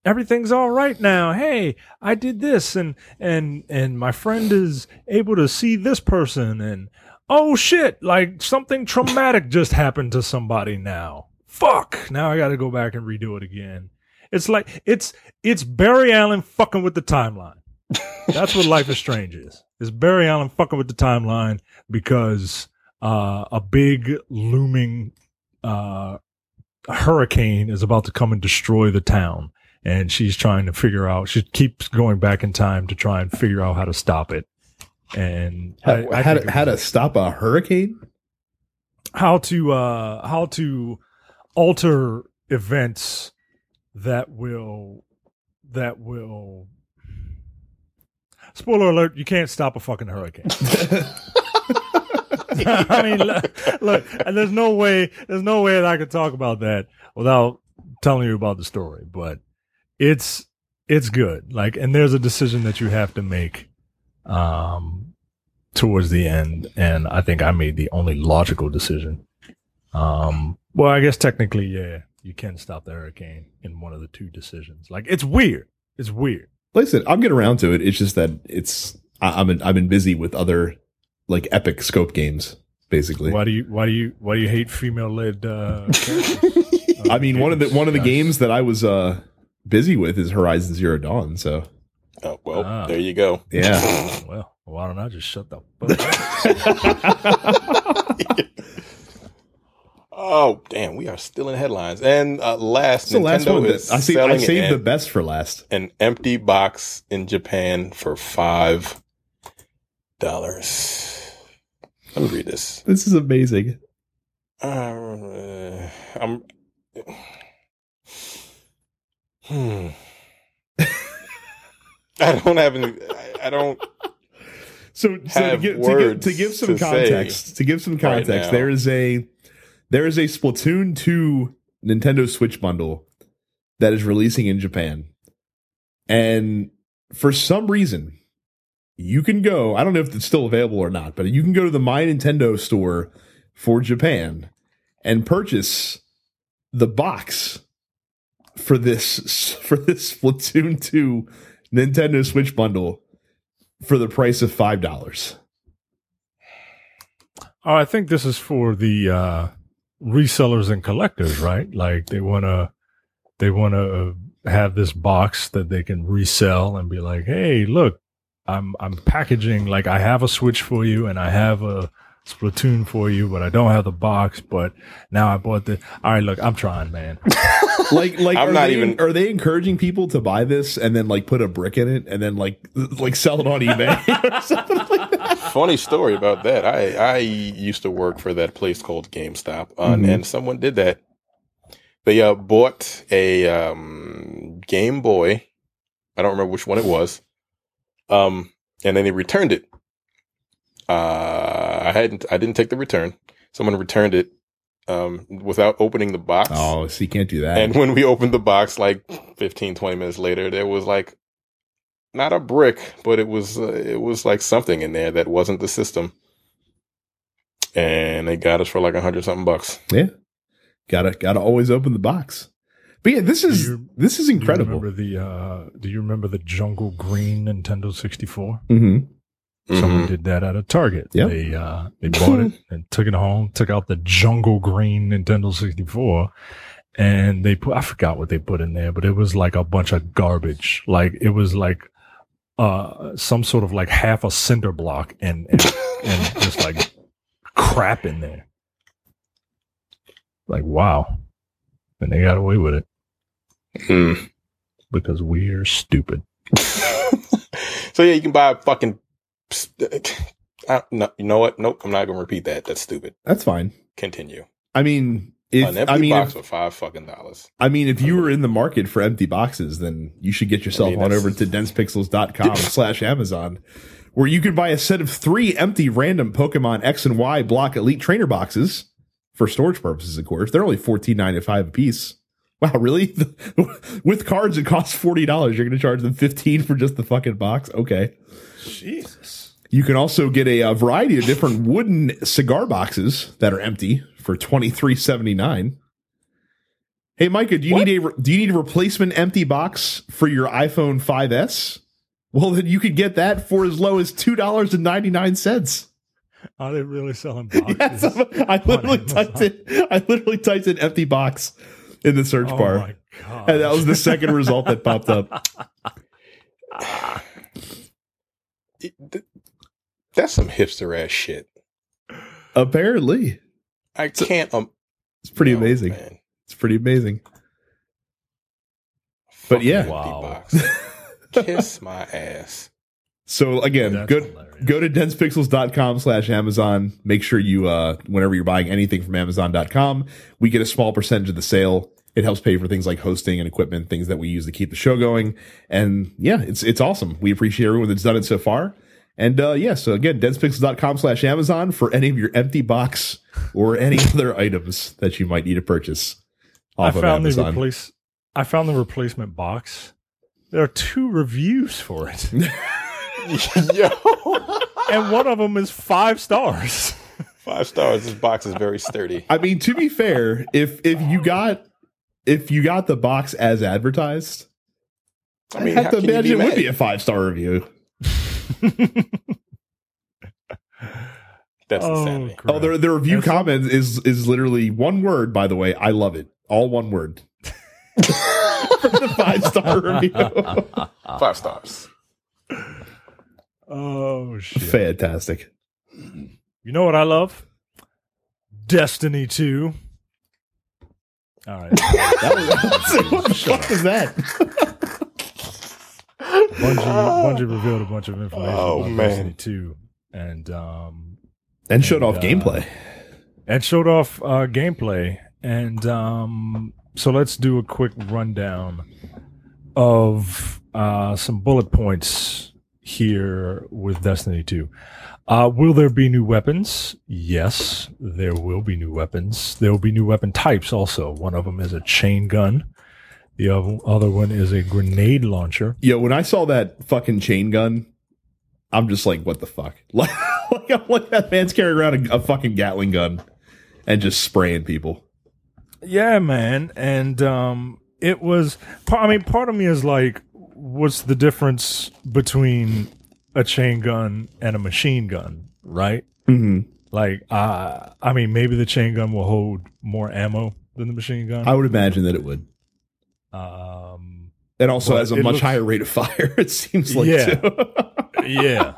everything's all right now. Hey i did this and and and my friend is able to see this person and oh shit like something traumatic just happened to somebody now. Fuck. Now i gotta go back and redo it again. It's like it's it's barry allen fucking with the timeline. That's what life is strange is. It's barry allen fucking with the timeline because uh a big looming uh hurricane is about to come and destroy the town and she's trying to figure out she keeps going back in time to try and figure out how to stop it and How, I- I how, to, how to stop a hurricane? how to uh how to alter events that will that will spoiler alert you can't stop a fucking hurricane I mean, look, look, and there's no way, there's no way that I could talk about that without telling you about the story. But it's, it's good. Like, and there's a decision that you have to make, um, towards the end, and I think I made the only logical decision. Um, well, I guess technically, yeah, you can stop the hurricane in one of the two decisions. Like, it's weird. It's weird. Like I said, I'm getting around to it. It's just that it's I, I've been I've been busy with other like epic scope games, basically. Why do you, why do you, why do you hate female led? Uh. I mean, one of the one of the games that I was uh busy with is Horizon Zero Dawn. So Oh well, Ah. there you go. yeah, Well, why don't I just shut the fuck up? Oh damn, we are still in headlines. And uh, last, it's the last one. is That, I see. I selling saved an, the best for last. an empty box in Japan for five dollars. Let me read this. This is amazing. Uh, I'm. Hmm. I don't have any. I, don't. So, so to, give, to, give, to give some to context, to give some context, now. there is a there is a Splatoon two Nintendo Switch bundle that is releasing in Japan, and for some reason, you can go. I don't know if it's still available or not, but you can go to the My Nintendo store for Japan and purchase the box for this for this Splatoon two Nintendo Switch bundle for the price of five dollars. Oh, I think this is for the uh, resellers and collectors, right? Like they want to, they want to have this box that they can resell and be like, "Hey, look, I'm I'm packaging like I have a Switch for you and I have a Splatoon for you, but I don't have the box. But now I bought the. All right, look, I'm trying, man. Like, like, I'm are not they, even- Are they encouraging people to buy this and then like put a brick in it and then like like sell it on eBay or something like that? Funny story about that. I I used to work for that place called GameStop, uh, Mhm. and someone did that. They uh, bought a um, Game Boy. I don't remember which one it was. Um, and then they returned it. Uh, I hadn't. I didn't take the return. Someone returned it um, without opening the box. Oh, so you can't do that. And when we opened the box, like 15, 20 minutes later, there was like not a brick, but it was uh, it was like something in there that wasn't the system, and they got us for like a hundred something bucks. Yeah, gotta gotta always open the box. But yeah, this is you- this is incredible. Do you incredible. remember the uh, Do you remember the Jungle Green Nintendo 64? Hmm Someone did that at a Target. Yep. They uh, they bought it and took it home. Took out the Jungle Green Nintendo 64, and they put I forgot what they put in there, but it was like a bunch of garbage. Like it was like uh some sort of like half a cinder block and and, and just like crap in there. Like wow, and they got away with it Mm. because we're stupid. so yeah, you can buy a fucking. I, no, you know what? Nope, I'm not gonna repeat that. That's stupid. That's fine. Continue. I mean, if An empty I mean, box if, for five fucking dollars. I mean, if you were in the market for empty boxes, then you should get yourself I mean, on over to densepixels.com slash Amazon, where you can buy a set of three empty random Pokemon X and Y block elite trainer boxes for storage purposes, of course. They're only fourteen ninety five a piece. Wow, really? With cards, it costs forty dollars. You're going to charge them fifteen for just the fucking box? Okay. Jesus. You can also get a, uh variety of different wooden cigar boxes that are empty for twenty three seventy nine. Hey, Micah, do you What? need a do you need a replacement empty box for your iPhone 5s? Well, then you could get that for as low as two dollars and ninety nine cents. Are they really selling boxes? Yes, I literally typed it. I literally typed in empty box in the search Oh bar, and that was the second result that popped up. It- th- that's some hipster ass shit. Apparently, I can't. Um, it's pretty no, amazing. man. It's pretty amazing. But yeah. Wow. Kiss my ass. So again, That's go hilarious. go to densepixels.com slash Amazon. Make sure you uh whenever you're buying anything from Amazon.com, we get a small percentage of the sale. It helps pay for things like hosting and equipment, things that we use to keep the show going. And yeah, it's it's awesome. We appreciate everyone that's done it so far. And uh yeah, so again, densepixels.com slash Amazon for any of your empty box or any other items that you might need to purchase I off of found the Amazon. replace. I found the replacement box. There are two reviews for it, Yo, and one of them is five stars. five stars. This box is very sturdy. I mean, to be fair, if if you got if you got the box as advertised, I I, mean, have to imagine be it would be a five star review. That's oh, insanity. Oh, the the review That's- comment is is literally one word. By the way, I love it. All one word. For the five star review. Five stars. oh shit! Fantastic. You know what I love? Destiny Two. All right, That was, what the fuck is that? Bungie, Bungie revealed a bunch of information Oh, about man. Destiny Two, and um, And showed off uh, gameplay. and showed off uh, gameplay. And um, so let's do a quick rundown of uh, some bullet points here with Destiny 2. Uh, will there be new weapons? Yes, there will be new weapons. There will be new weapon types also. One of them is a chain gun. The oth- other one is a grenade launcher. Yo, when I saw that fucking chain gun, I'm just like, what the fuck? Like, like, I'm like that man's carrying around a, a fucking Gatling gun and just spraying people. Yeah, man. And um it was I mean part of me is like what's the difference between a chain gun and a machine gun, right? Mm-hmm. Like uh I mean maybe the chain gun will hold more ammo than the machine gun. I would imagine that it would. um And also has a much looks- higher rate of fire, it seems like Yeah. too. yeah.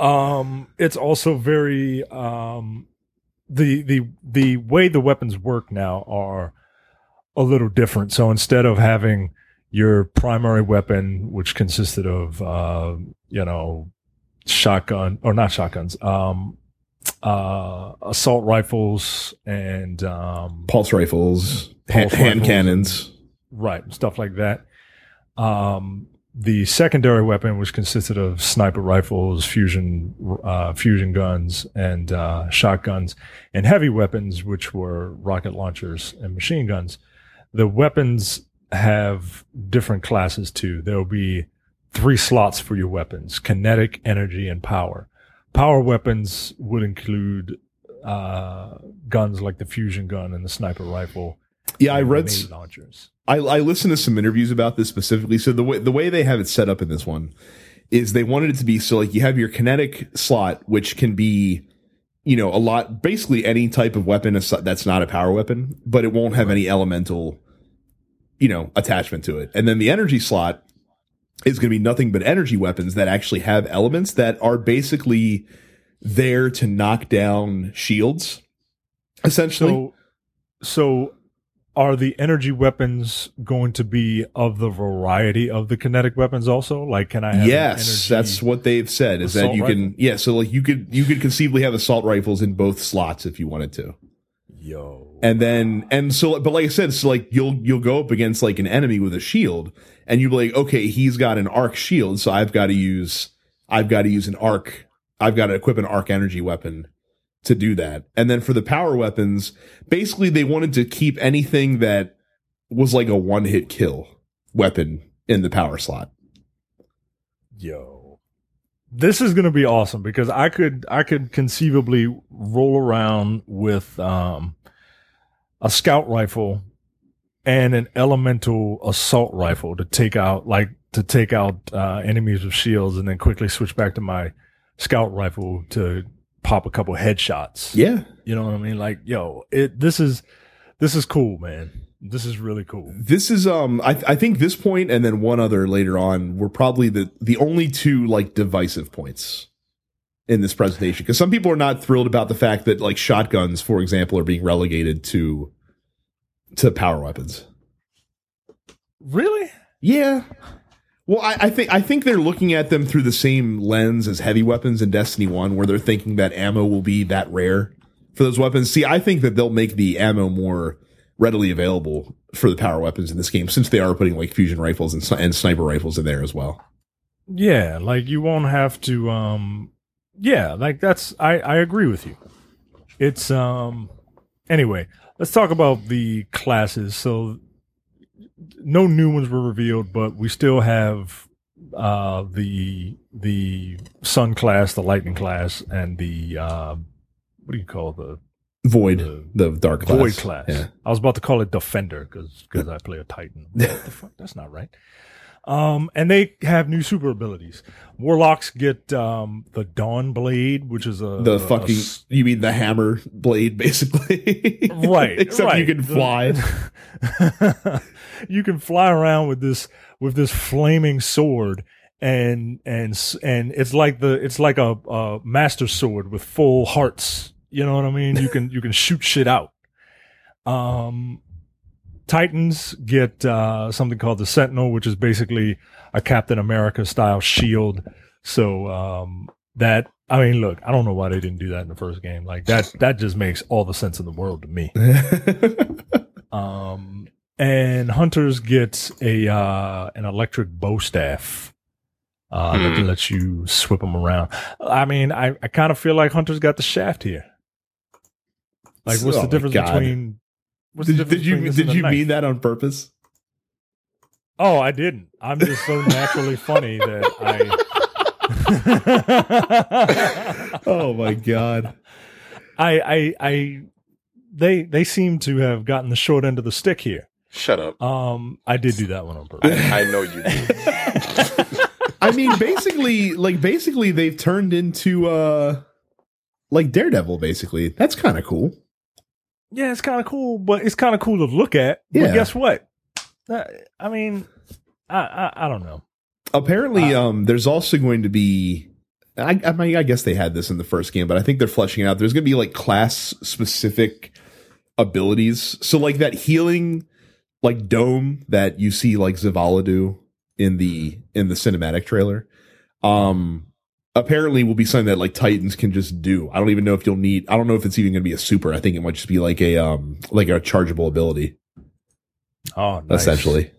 Um it's also very um the the the way the weapons work now are a little different. So instead of having your primary weapon, which consisted of uh, you know, shotgun or not shotguns, um uh assault rifles and um Pulse rifles, hand, Pulse hand rifles. cannons. right stuff like that um the secondary weapon which consisted of sniper rifles fusion uh fusion guns and uh shotguns and heavy weapons which were rocket launchers and machine guns the weapons have different classes too there'll be three slots for your weapons: kinetic, energy, and power. Power weapons would include uh, guns like the fusion gun and the sniper rifle. Yeah, I read. launchers. I, I listened to some interviews about this specifically. So the way the way they have it set up in this one is they wanted it to be so like you have your kinetic slot, which can be, you know, a lot basically any type of weapon that's not a power weapon, but it won't have any elemental, you know, attachment to it. And then the energy slot is going to be nothing but energy weapons that actually have elements that are basically there to knock down shields. Essentially, So, so are the energy weapons going to be of the variety of the kinetic weapons also? Like, can I have yes that's what they've said is that assault you can yeah so like you could you could conceivably have assault rifles in both slots if you wanted to yo. And then and so but like i said so like you'll you'll go up against like an enemy with a shield and you'll be like okay he's got an arc shield so i've got to use i've got to use an arc i've got to equip an arc energy weapon to do that and then for the power weapons basically they wanted to keep anything that was like a one hit kill weapon in the power slot Yo. This is going to be awesome because I could I could conceivably roll around with um a scout rifle and an elemental assault rifle to take out like to take out uh enemies with shields and then quickly switch back to my scout rifle to pop a couple headshots. yeah You know what I mean? Like, yo, it this is this is cool, man. This is really cool. this is um I, I think this point and then one other later on were probably the the only two like divisive points in this presentation because some people are not thrilled about the fact that like shotguns for example are being relegated to to power weapons Really? yeah well I, I think i think they're looking at them through the same lens as heavy weapons in destiny 1 where they're thinking that ammo will be that rare for those weapons see i think that they'll make the ammo more readily available for the power weapons in this game since they are putting like fusion rifles and, and sniper rifles in there as well. Yeah, like you won't have to um yeah, like that's I I agree with you. It's um anyway, let's talk about the classes. So no new ones were revealed, but we still have uh the the sun class, the lightning class and the uh what do you call the Void, The the dark class. void class. Yeah. I was about to call it defender because I play a titan. What the fuck? That's not right. Um, and they have new super abilities. Warlocks get um the Dawnblade, which is a The fucking, a you mean the hammer blade, basically? right. Except you can fly. You can fly around with this with this flaming sword and and and it's like the it's like a, a master sword with full hearts you know what i mean you can you can shoot shit out um titans get uh something called the sentinel which is basically a captain america style shield so um that i mean look i don't know why they didn't do that in the first game like that that just makes all the sense in the world to me um, and hunters get a uh, an electric bow staff uh, that Hmm. lets you swip them around. I mean, I, I kind of feel like hunters got the shaft here. Like, what's Oh the difference between? What's the did, difference did you this did you knife? mean that on purpose? Oh, I didn't. I'm just so naturally funny that I. Oh my god! I, I, I, they, they seem to have gotten the short end of the stick here. Shut up. Um, I did do that one on purpose. I know you do. I mean, basically, like basically, they've turned into uh like Daredevil. Basically, that's kind of cool. Yeah, it's kind of cool, but it's kind of cool to look at. Yeah. But guess what? Uh, I mean, I, I I don't know. Apparently, um, there's also going to be. I, I mean, I guess they had this in the first game, but I think they're fleshing it out. There's going to be like class specific abilities. So, like that healing, like dome that you see like Zavala do in the in the cinematic trailer. Um, apparently will be something that like Titans can just do. I don't even know if you'll need. I don't know if it's even going to be a super. I think it might just be like a um like a chargeable ability Oh, nice. essentially.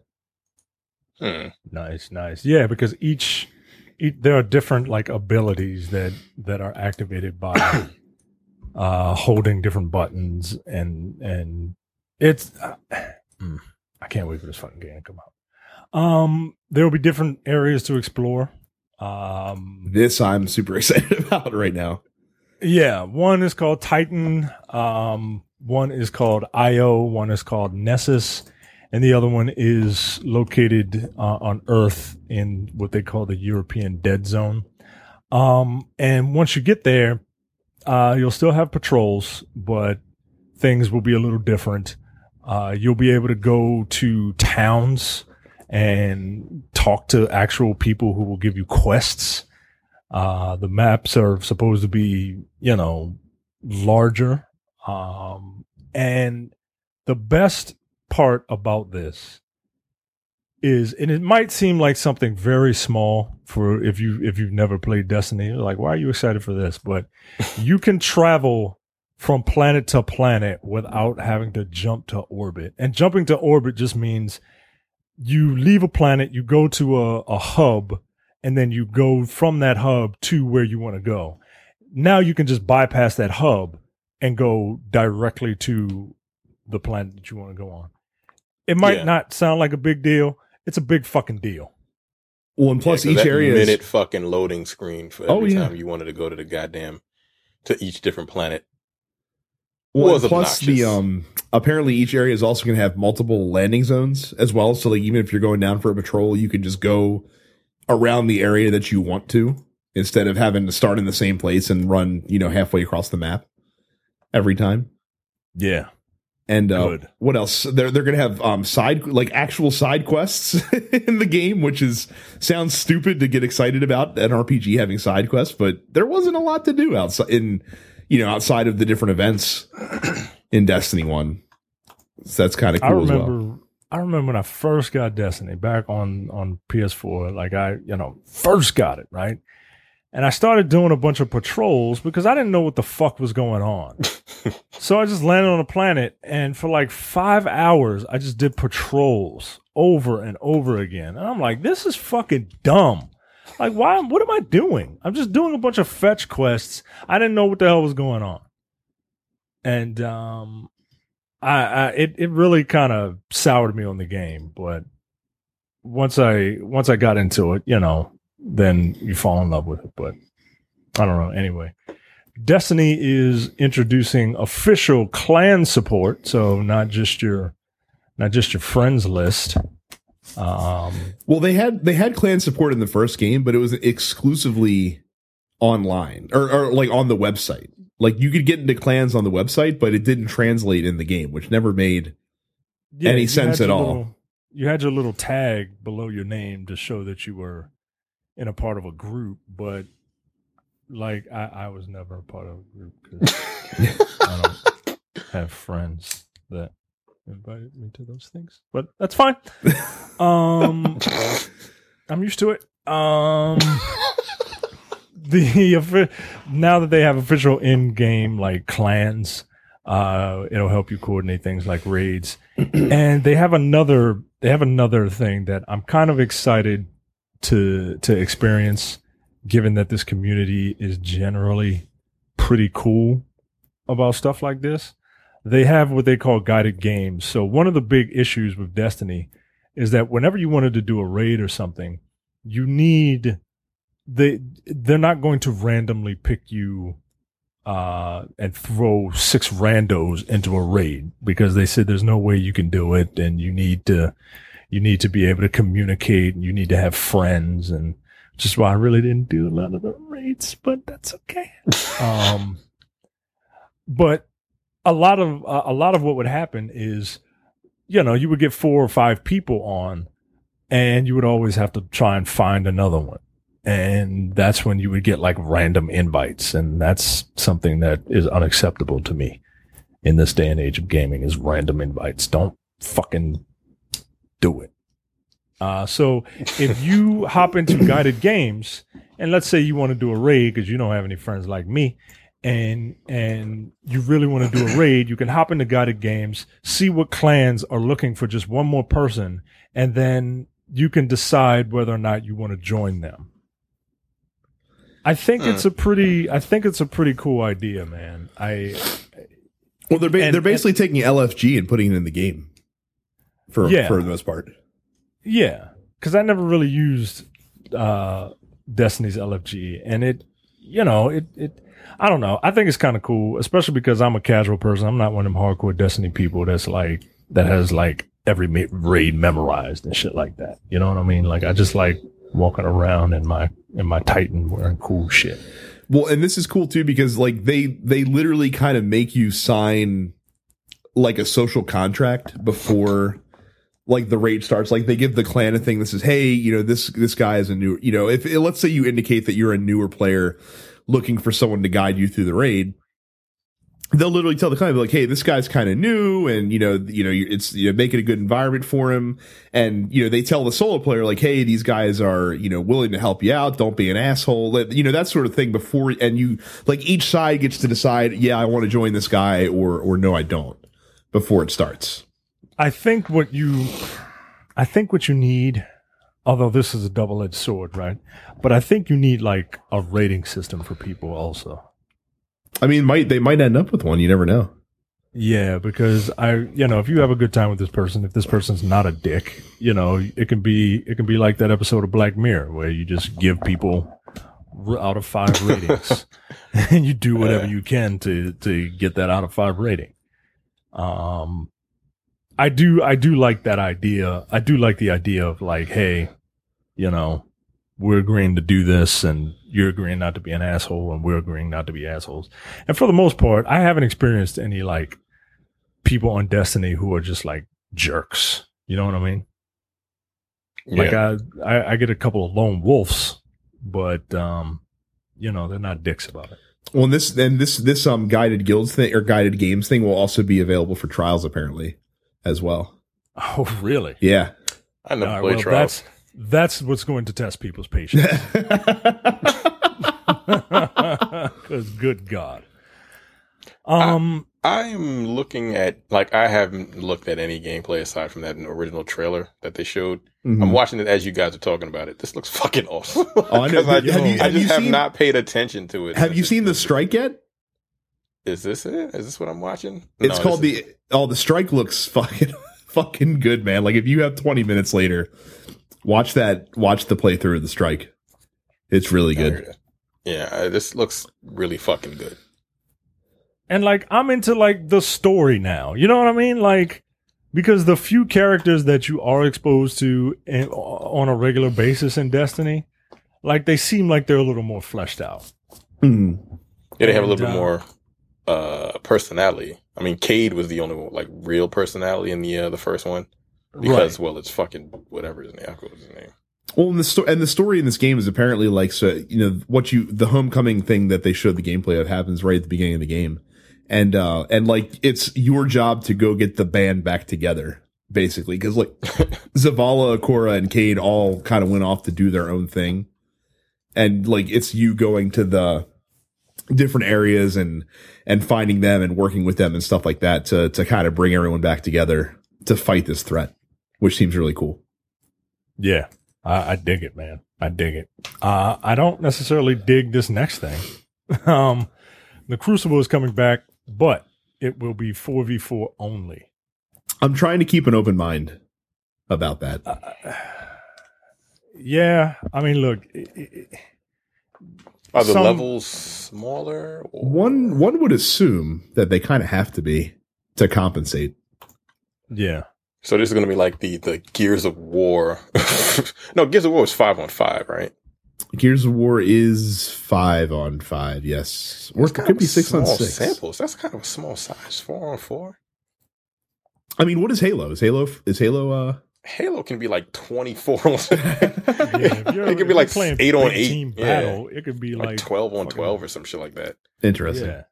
Hmm. nice, nice. Yeah, because each, each there are different like abilities that that are activated by uh holding different buttons and and it's uh, mm, I can't wait for this fucking game to come out. Um, there will be different areas to explore. Um, This I'm super excited about right now. yeah, one is called Titan. Um, one is called Io. One is called Nessus, and the other one is located uh, on Earth in what they call the European Dead Zone. Um, and once you get there, uh, you'll still have patrols, but things will be a little different. Uh, you'll be able to go to towns and talk to actual people who will give you quests. Uh, the maps are supposed to be, you know, larger. Um, and the best part about this is, and it might seem like something very small for if you, if you've never played Destiny, you're like, why are you excited for this? But you can travel from planet to planet without having to jump to orbit. And jumping to orbit just means you leave a planet, you go to a, a hub, and then you go from that hub to where you want to go. Now you can just bypass that hub and go directly to the planet that you want to go on. It might Yeah. not sound like a big deal. It's a big fucking deal. Well, and plus Yeah, 'cause each that area is minute fucking loading screen for Oh, every yeah. time you wanted to go to the goddamn to each different planet. Well, plus the um apparently each area is also going to have multiple landing zones as well. So like even if you're going down for a patrol, you can just go around the area that you want to instead of having to start in the same place and run you know halfway across the map every time. Yeah. And uh, Good. what else? They're they're gonna have um side like actual side quests in the game, which is sounds stupid to get excited about an RPG having side quests, but there wasn't a lot to do outside in you know outside of the different events in Destiny One. So that's kind of I cool as remember well. I remember when I first got Destiny back on on PS4, like I, you know, first got it, right? And I started doing a bunch of patrols because I didn't know what the fuck was going on. so I just landed on a planet and for like 5 hours I just did patrols over and over again. And I'm like, this is fucking dumb. Like why what am I doing? I'm just doing a bunch of fetch quests. I didn't know what the hell was going on. And um I, I it it really kind of soured me on the game, but once I once I got into it, you know, then you fall in love with it. But I don't know. Anyway, Destiny is introducing official clan support, so not just your not just your friends list. Um, Well, they had they had clan support in the first game, but it was exclusively online or, or like on the website. Like you could get into clans on the website, but it didn't translate in the game, which never made Any sense at all. little- you had your little tag below your name to show that you were in a part of a group, but like I, I was never a part of a group because I don't have friends that invited me to those things. But that's fine. Um, I'm used to it. Um, the now that they have official in-game like clans, uh, it'll help you coordinate things like raids. and they have another they have another thing that I'm kind of excited to to experience, given that this community is generally pretty cool about stuff like this. They have what they call guided games. So one of the big issues with Destiny is that whenever you wanted to do a raid or something, you need they they're not going to randomly pick you uh and throw six randos into a raid because they said there's no way you can do it and you need to you need to be able to communicate and you need to have friends and which is why I really didn't do a lot of the raids, but that's okay. um but a lot of uh, a lot of what would happen is you know, you would get four or five people on and you would always have to try and find another one. And that's when you would get like random invites. And that's something that is unacceptable to me in this day and age of gaming is random invites. Don't fucking do it. Uh, so if you hop into guided games and let's say you want to do a raid because you don't have any friends like me and and you really want to do a raid, you can hop into guided games, see what clans are looking for just one more person, and then you can decide whether or not you want to join them. I think it's a pretty I think it's a pretty cool idea, man. I Well, they're ba- And- they're basically taking LFG and putting it in the game for Yeah. for the most part. Yeah, because I never really used uh, Destiny's LFG, and it, you know, it it. I don't know. I think it's kind of cool, especially because I'm a casual person. I'm not one of them hardcore Destiny people that's like that has like every raid memorized and shit like that. You know what I mean? Like I just like walking around in my in my Titan wearing cool shit. Well, and this is cool too because like they they literally kind of make you sign like a social contract before like the raid starts. Like they give the clan a thing that says, "Hey, you know this this guy is a new you know if let's say you indicate that you're a newer player looking for someone to guide you through the raid." They'll literally tell the client like, "Hey, this guy's kind of new, and you know, you know, it's you know, make it a good environment for him." And you know, they tell the solo player like, "Hey, these guys are you know willing to help you out. Don't be an asshole." You know, that sort of thing before, and you like each side gets to decide, "Yeah, I want to join this guy," or or no, I don't, before it starts. I think what you, I think what you need, although this is a double edged sword, right? But I think you need like a rating system for people also. I mean, might they might end up with one. You never know. Yeah, because I, you know, if you have a good time with this person, if this person's not a dick, you know, it can be, it can be like that episode of Black Mirror where you just give people out of five ratings and you do whatever you can to, to get that out of five rating. Um, I do, I do like that idea. I do like the idea of like, hey, you know, we're agreeing to do this and you're agreeing not to be an asshole and we're agreeing not to be assholes. And for the most part, I haven't experienced any like people on Destiny who are just like jerks. You know what I mean? Like Yeah. I, I, I get a couple of lone wolves, but um, you know, they're not dicks about it. Well, and this and this this um guided guilds thing or guided games thing will also be available for trials apparently as well. Oh, really? Yeah. I never All right, played well, Trials. that's that's what's going to test people's patience. Because good God. Um, I'm looking at like I haven't looked at any gameplay aside from that original trailer that they showed. Mhm. I'm watching it as you guys are talking about it. This looks fucking awesome. Oh, I know. 'Cause I, Have you- I have you just have seen- not paid attention to it. Have you seen the strike yet? Is this it? Is this what I'm watching? It's No, called this the oh the strike looks fucking fucking good, man. Like if you have 20 minutes later, watch that watch the playthrough of the strike. It's really is- good. Yeah, uh, this looks really fucking good. and like I'm into like the story now. You know what I mean? Like because the few characters that you are exposed to in, on a regular basis in Destiny, like they seem like they're a little more fleshed out. Mhm. Yeah, they have a little And, bit uh, more uh personality. I mean, Cayde was the only one, like real personality in the uh, the first one because well, it's fucking whatever his name. I forgot his name. Well, and the sto- and the story in this game is apparently like so you know what you the homecoming thing that they showed the gameplay of happens right at the beginning of the game, and uh and like it's your job to go get the band back together basically because like Zavala, Cora, and Cayde all kind of went off to do their own thing, and like it's you going to the different areas and and finding them and working with them and stuff like that to to kind of bring everyone back together to fight this threat, which seems really cool. Yeah, I, I dig it, man. I dig it. Uh, I don't necessarily dig this next thing. um, the Crucible is coming back, but it will be four v four only. I'm trying to keep an open mind about that. Yeah, I mean, look, it, it, Are the Some- levels smaller? Or? One one would assume that they kind of have to be to compensate. yeah, So this is going to be like the the Gears of War. no, Gears of War is five on five, right? Gears of War is five on five, yes, or it could be six on six. Samples. That's kind of a small size. Four on four. I mean, what is Halo? Is Halo is Halo? uh Halo can be like twenty four on. yeah. It could be like eight on big eight. team Yeah. battle. It could be like, like, twelve on twelve or some shit like that. Interesting. Yeah.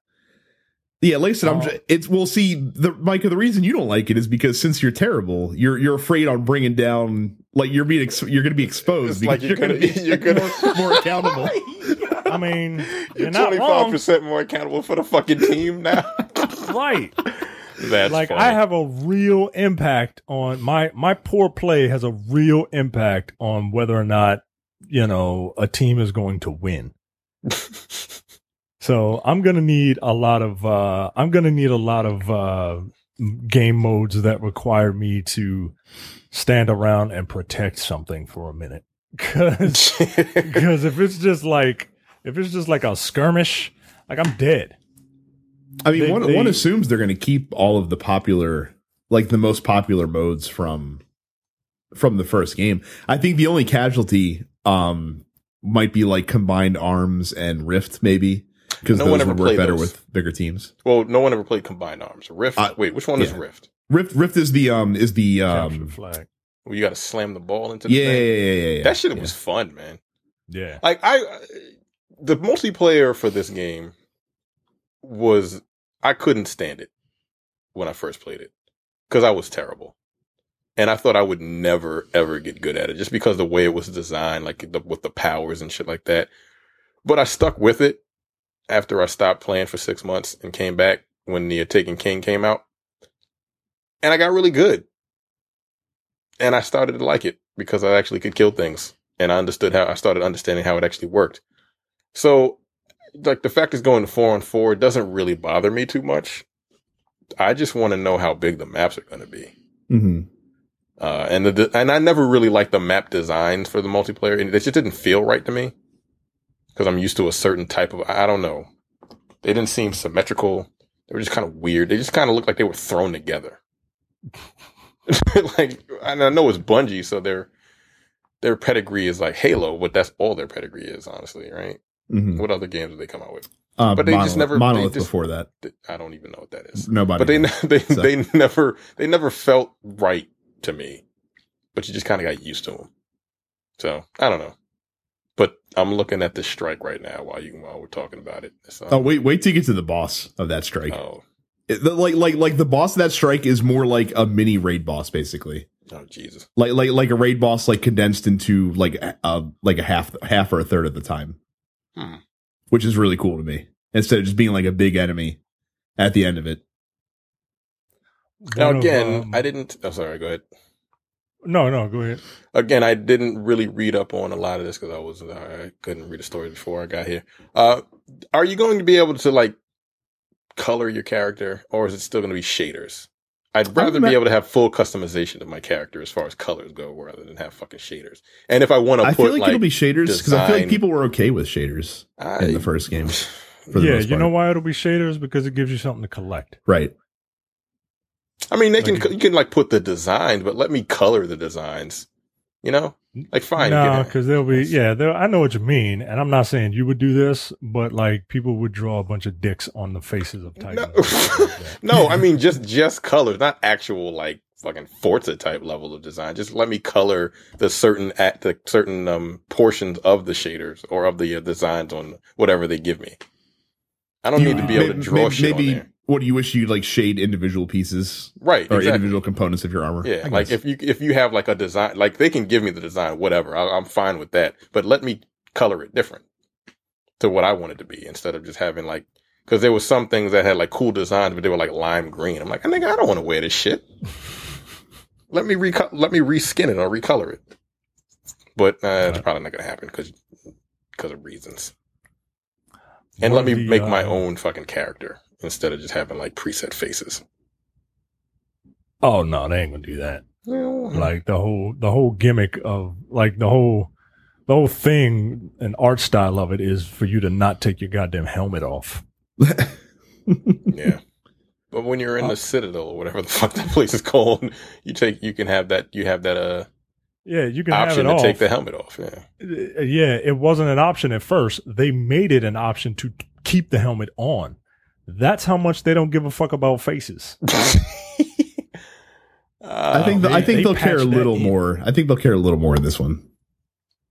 Yeah, like I said, I'm. Oh. ju- It's we'll see. The Micah, the reason you don't like it is because since you're terrible, you're you're afraid on bringing down. Like you're being ex- you're going to be exposed. Like you're gonna be you're gonna more, more accountable. I mean, You're you're not twenty five wrong, percent more accountable for the fucking team now. right? That's like funny. I have a real impact on my my poor play has a real impact on whether or not you know a team is going to win. So I'm gonna need a lot of uh, I'm gonna need a lot of uh, game modes that require me to stand around and protect something for a minute. Cause, cause if it's just like, if it's just like a skirmish, like I'm dead. I mean, They- one they- one assumes they're going to keep all of the popular, like the most popular modes from from the first game. I think the only casualty um might be like combined arms and rift, maybe because No one ever would work better those. with bigger teams. well, no one ever played combined arms. Rift. Uh, wait, which one is yeah. Rift? Rift Rift is the um is the Capture um flag. Where you got to slam the ball into the yeah, yeah, yeah, yeah, yeah. That shit yeah. was fun, man. Yeah. Like I, the multiplayer for this game was I couldn't stand it when I first played it because I was terrible, and I thought I would never ever get good at it just because the way it was designed, like the, with the powers and shit like that. But I stuck with it after I stopped playing for six months and came back when the Taken King came out, and I got really good, and I started to like it because I actually could kill things and I understood how I started understanding how it actually worked. So, like the fact it's going to four on four doesn't really bother me too much. I just want to know how big the maps are going to be. hmm Uh, and the and I never really liked the map designs for the multiplayer, and it just didn't feel right to me because I'm used to a certain type of. I don't know. They didn't seem symmetrical. They were just kind of weird. They just kind of looked like they were thrown together. like, and I know it's Bungie, so their their pedigree is like Halo, but that's all their pedigree is, honestly, right? hmm What other games did they come out with? Uh, But they just never- monolith just- before that. I don't even know what that is. Nobody, But they knows. they So- they never they never felt right to me. But you just kind of got used to them. So I don't know. But I'm looking at this strike right now while you while we're talking about it. It's, um, Oh wait, wait till you get to the boss of that strike. oh It- the- like like like the boss of that strike is more like a mini raid boss, basically. oh Jesus. Like like like a raid boss, like condensed into like a uh, like a half half or a third of the time, Hmm. which is really cool to me. Instead of just being like a big enemy at the end of it. Now One of, again, um, I didn't. Oh, sorry. Go ahead. No, no, go ahead. Again, I didn't really read up on a lot of this because I was I couldn't read the story before I got here. Uh, are you going to be able to like color your character, or is it still going to be shaders? I'd rather be able to have full customization of my character as far as colors go, rather than have fucking shaders. And if I want to I put feel like, like, it'll be shaders because I feel like people were okay with shaders I, in the first game. For the yeah, most you know why it'll be shaders because it gives you something to collect. right? I mean, they can you can like put the designs, but let me color the designs. You know, like fine. No, because they'll be yeah. There, I know what you mean, and I'm not saying you would do this, but like people would draw a bunch of dicks on the faces of No, Titans. no, I mean just just colors, not actual like fucking Forza type level of design. Just let me color the certain at the certain um portions of the shaders or of the uh, designs on whatever they give me. I don't You- need to be able to draw may- shit maybe on there. What do you wish you like shade individual pieces Right, or exactly. individual components of your armor? Yeah, like if you if you have like a design, like they can give me the design, whatever. I, I'm fine with that. But let me color it different to what I want it to be instead of just having like because there was some things that had like cool designs, but they were like lime green. I'm like, I think I don't want to wear this shit. let me reco- let me reskin it or recolor it. But uh, it's probably not gonna happen because because of reasons. And One let me the, make my uh, own fucking character instead of just having like preset faces. Oh no, they ain't gonna do that. Like, Like the whole the whole gimmick of like the whole the whole thing and art style of it is for you to not take your goddamn helmet off. Yeah. But when you're in Uh, the Citadel or whatever the fuck that place is called, you take you can have that you have that uh Yeah, you can option to it take the helmet off. Yeah. Uh, yeah, it wasn't an option at first. They made it an option to keep the helmet on. That's how much they don't give a fuck about faces. I think Uh, I they- think they they'll care a little in. more. I think they'll care a little more in this one.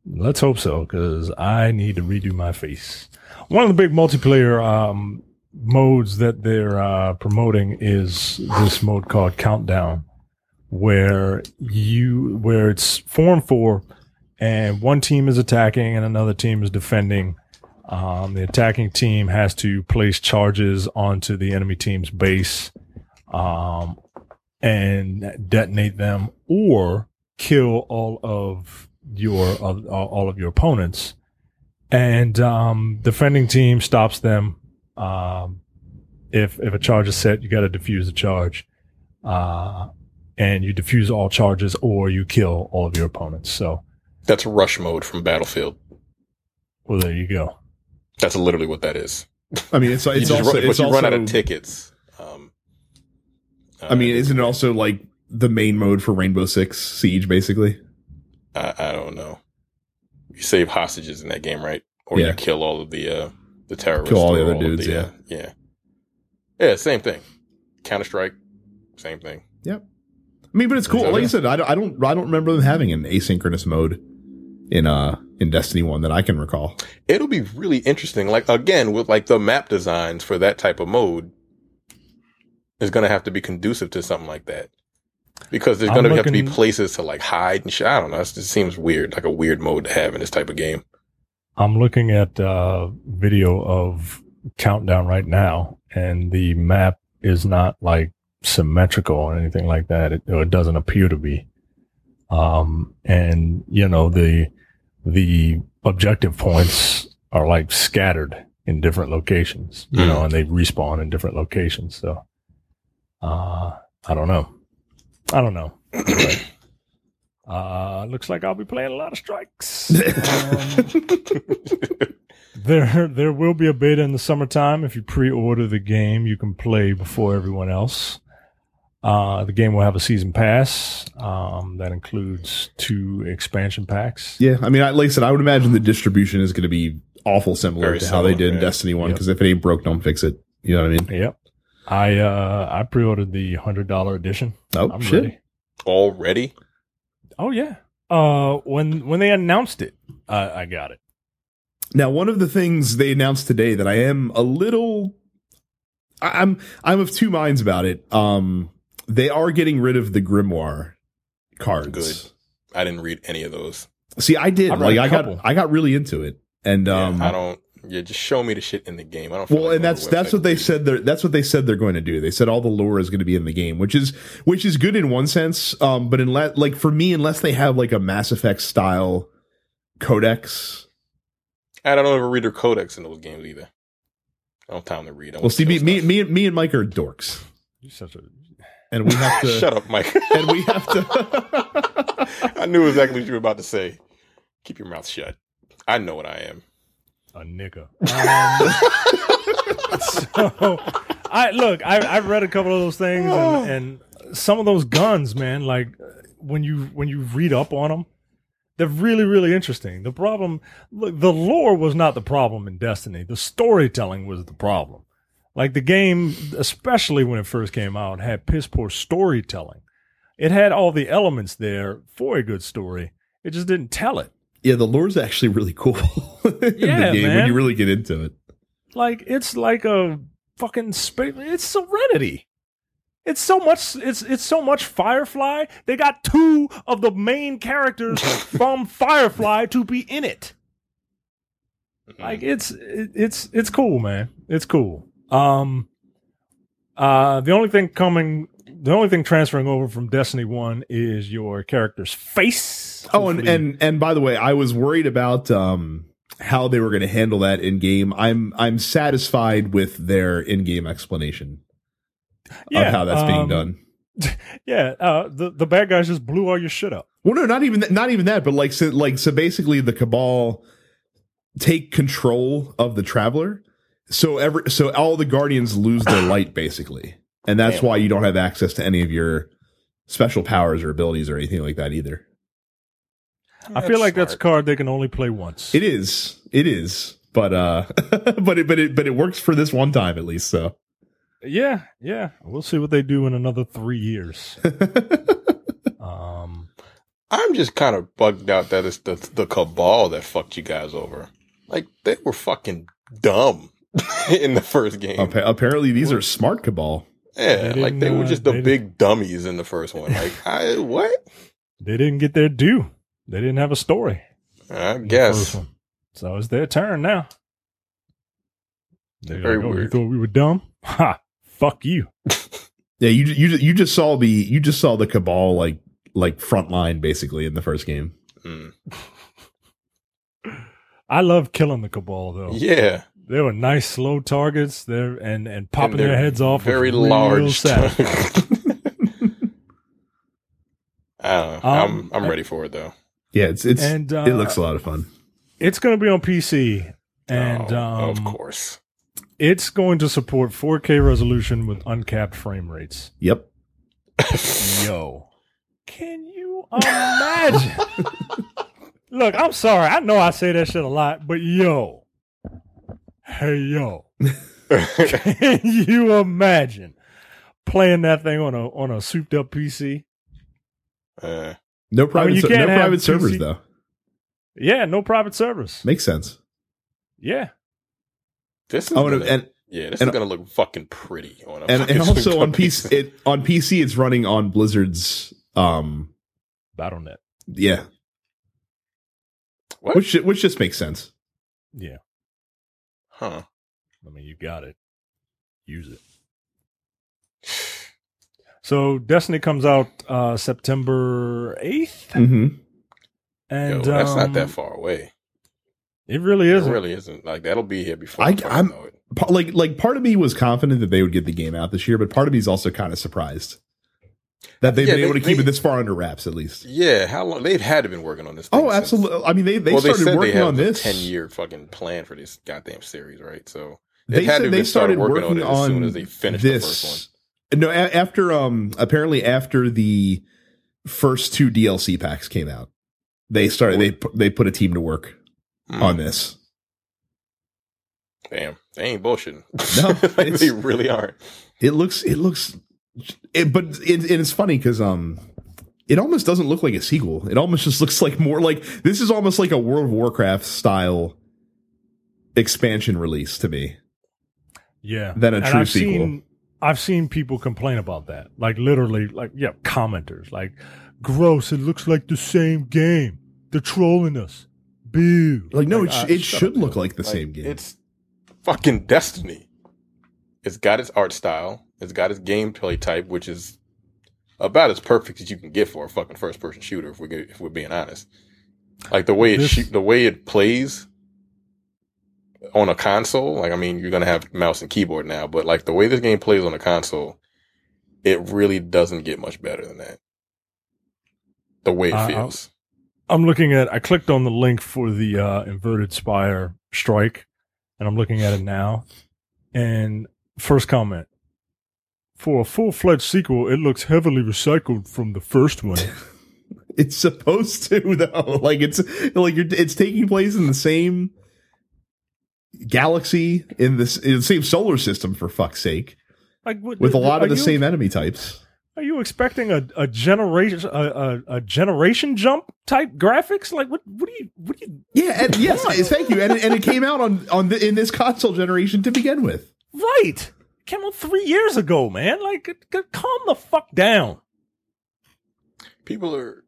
Let's hope so, because I need to redo my face. One of the big multiplayer um, modes that they're uh, promoting is this mode called Countdown, where you where it's and four, and one team is attacking and another team is defending. Um, the attacking team has to place charges onto the enemy team's base, um, and detonate them, or kill all of your of, all of your opponents, and um, defending team stops them. Um, if if a charge is set, you got to defuse the charge, uh, and you defuse all charges or you kill all of your opponents. So, That's rush mode from Battlefield. well, there you go. That's literally what that is. I mean, it's it's just also run, it's you also, run out of tickets. Um, I mean, isn't it also like the main mode for Rainbow Six Siege, basically? I, I don't know. You save hostages in that game, right? Or Yeah. you kill all of the uh, the terrorists. Kill all the other of dudes, uh, yeah, yeah, same thing. Counter Strike, same thing. Yep. I mean, but it's cool. Like I said, I don't, I don't, I don't remember them having an asynchronous mode in uh in Destiny One that I can recall. It'll be really interesting. Like again, with like the map designs for that type of mode, is going to have to be conducive to something like that. Because there's I'm going to have to be places to like hide and shit. I don't know. It just seems weird, like a weird mode to have in this type of game. I'm looking at uh, video of Countdown right now, and the map is not like symmetrical or anything like that. It, it doesn't appear to be. Um, and you know the the objective points are like scattered in different locations, you Mm. know, and they respawn in different locations. So, uh, I don't know. I don't know. Uh, looks like I'll be playing a lot of strikes. Um, there, there will be a beta in the summertime. If you pre-order the game, you can play before everyone else. Uh, the game will have a season pass um, that includes two expansion packs. Yeah, I mean, I, like I said, I would imagine the distribution is going to be awful similar Very to how they similar, did in yeah. Destiny One. Yep. Because if it ain't broke, don't fix it. You know what I mean? Yep. I uh, I pre-ordered the hundred dollar edition. Oh I'm shit! ready. Already, Oh yeah. Uh, when when they announced it, I, I got it. Now, one of the things they announced today that I am a little, I- I'm I'm of two minds about it. Um, they are getting rid of the grimoire cards. Good. I didn't read any of those. See, I did. I've like a I got. I got really into it, and Yeah, um, I don't. Yeah, just show me the shit in the game. I don't. feel Well, like and that's that's what they said. They're that's what they said they're going to do. They said all the lore is going to be in the game, which is which is good in one sense. Um, but unless like for me, unless they have like a Mass Effect style codex. I don't ever read their codex in those games either. I don't have time to read. I Well, see, me, kill me, me, me and Mike are dorks, You're such a and we have to. Shut up, Mike. And we have to. I knew exactly what you were about to say. Keep your mouth shut. I know what I am. a nigga. Um, so I look, I I've read a couple of those things, and, and some of those guns, man. Like when you when you read up on them, they're really really interesting. The problem, look, the lore was not the problem in Destiny. The storytelling was the problem. Like the game, especially when it first came out, had piss poor storytelling. It had all the elements there for a good story. It just didn't tell it. yeah, the lore's actually really cool in Yeah, the game when you really get into it. Like it's like a fucking space. It's Serenity. It's so much. It's it's so much Firefly. They got two of the main characters from Firefly to be in it. Mm-hmm. Like it's it, it's it's cool, man. It's cool. Um, uh, the only thing coming, the only thing transferring over from Destiny One is your character's face. Oh, and, and and by the way, I was worried about um how they were going to handle that in game. I'm I'm satisfied with their in game explanation of how that's being um, done. Yeah, uh, the the bad guys just blew all your shit up. Well, no, not even that, not even that, but like so, like so basically the cabal take control of the traveler. So every so all the guardians lose their light basically. And that's Damn. why you don't have access to any of your special powers or abilities or anything like that either. I feel like that's a card they can only play once. It is. It is. But uh but it but it but it works for this one time at least, so. yeah, yeah. We'll see what they do in another three years. Um, I'm just kind of bugged out that it's the the cabal that fucked you guys over. Like they were fucking dumb in the first game. Appa- apparently these are smart cabal. yeah, They like they didn't, were uh, just the they big dummies in the first one. Like I what? they didn't get their due. They didn't have a story. I in the first guess. one. So it's their turn now. They're Very like, oh, you weird. thought we were dumb? Ha! Fuck you. Yeah, you you you just saw the you just saw the cabal like like front line basically in the first game. Mm. I love killing the cabal though. Yeah, They were nice, slow targets. There and and popping And their heads off. was very real large. satisfying. I don't know. Um, I'm I'm ready for it though. Yeah, it's it's And, uh, it looks a lot of fun. It's going to be on PC, and Oh, um, of course. it's going to support 4K resolution with uncapped frame rates. Yep. Yo, can you imagine? Look, I'm sorry. I know I say that shit a lot, but yo, hey yo, can you imagine playing that thing on a on a souped up PC? Uh, No private you can't no have private servers PC though. Yeah, no private servers. Makes sense. Yeah, this is Oh, and, gonna, and yeah, this and- is gonna look fucking pretty on a and, and also on PC, it on PC it's running on Blizzard's um BattleNet. yeah, What? which which just makes sense. Yeah, Huh? I mean, you got it. Use it. So Destiny comes out uh September eighth, Mm-hmm. and Yo, that's um, not that far away. It really isn't. It really isn't. Like that'll be here before I- I, fucking I'm- know it. Like like part of me was confident that they would get the game out this year, but part of me is also kind of surprised that they've Yeah, been able they- to keep they- it this far under wraps at least. Yeah, how long they've had to been working on this? Oh, since- absolutely. I mean, they they well, started working they have on this. ten year fucking plan for this goddamn series, right? So They had to they started started working working on it as on soon as they finished the this. first No, a- after um apparently after the first two DLC packs came out, they started they pu- they put a team to work Hmm. on this. Damn, they ain't bullshitting. No, like, they really aren't. It looks it looks, it, but it, it is funny because um. It almost doesn't look like a sequel. It almost just looks like more like this is almost like a World of Warcraft style expansion release to me. Yeah, than a And true I've sequel. Seen, I've seen people complain about that, like literally, like yeah, commenters, like gross. It looks like the same game. They're trolling us. Boo! Like no, Like, it, sh- uh, it should up, look yo. like the Like, same game. It's fucking Destiny. It's got its art style. It's got its gameplay type, which is about as perfect as you can get for a fucking first person shooter. If we get, if we're being honest, like the way it This- shoot, the way it plays on a console. Like I mean, you're gonna have mouse and keyboard now, but like the way this game plays on a console, it really doesn't get much better than that. The way it Uh, feels. I'm looking at. I clicked on the link for the uh, inverted spire strike, and I'm looking at it now. And first comment: for a full fledged sequel, it looks heavily recycled from the first one. It's supposed to though. Like it's like you're, it's taking place in the same galaxy in this in the same solar system for fuck's sake, like what, with a lot of the you- same enemy types. Are you expecting a, a generation a, a, a generation jump type graphics? Like what what do you what do you Yeah, and yes, thank you. And it, and it came out on on the, in this console generation to begin with. right? It came out three years ago, man. Like c- c- calm the fuck down. People are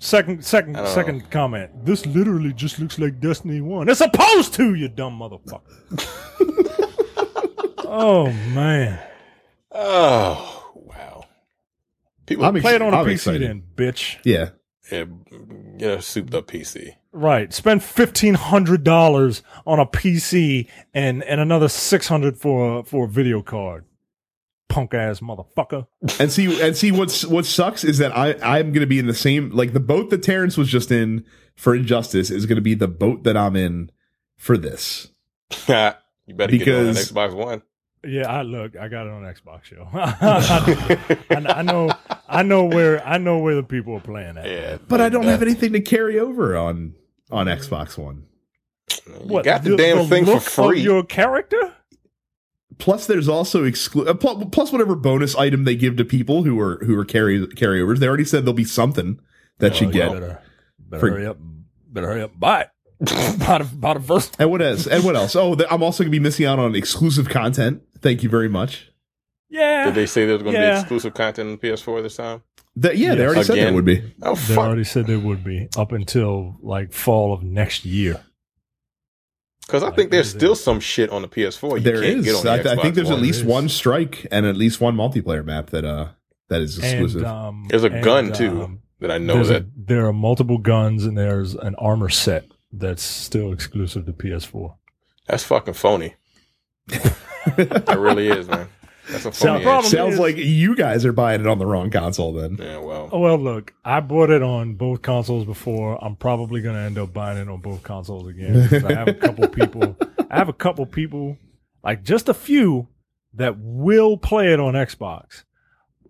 Second second I don't second comment. This literally just looks like Destiny One. It's supposed to, you dumb motherfucker. oh man. oh wow. People I'm ex- Play it on a I'm PC excited. then, bitch. Yeah, yeah, get a souped up PC. Right. Spend fifteen hundred dollars on a PC and and another six hundred for for a video card. Punk ass motherfucker. and see and see what's what sucks is that I I'm gonna be in the same like the boat that Terrence was just in for Injustice is gonna be the boat that I'm in for this. you better get it on Because- Xbox One. Yeah, I look. I got it on Xbox, yo. I, I know. I know where. I know where the people are playing at. Yeah, But I don't that- have anything to carry over on on Xbox One. You got the, damn thing for look of free. Your character. Plus, there's also exclu- uh, plus whatever bonus item they give to people who are who are carry carryovers. They already said there'll be something that you Oh, get. Better, better For- hurry up. Better hurry up. Buy it. buy, the, buy the first. And what else? And what else? Oh, th- I'm also gonna be missing out on exclusive content. Thank you very much. Yeah. Did they say there's going to Yeah. be exclusive content on PS4 this time? That yeah, they Yes. already said there would be. Oh They fuck! already said they would be up until like fall of next year. Because I Like, think there's is it- still some shit on the PS4 you There can't is. get on the I, th- I think there's One. at least There is. one strike and at least one multiplayer map that uh that is exclusive. And, um, There's a and, gun too um, that I know that. a, there are multiple guns and there's an armor set that's still exclusive to PS4. That's fucking phony. That really is, man. That's a funny. problem sounds is- like you guys are buying it on the wrong console then. Yeah, well, Oh, well, look, I bought it on both consoles before. I'm probably going to end up buying it on both consoles again. I have a couple people. I have a couple people, like just a few, that will play it on Xbox,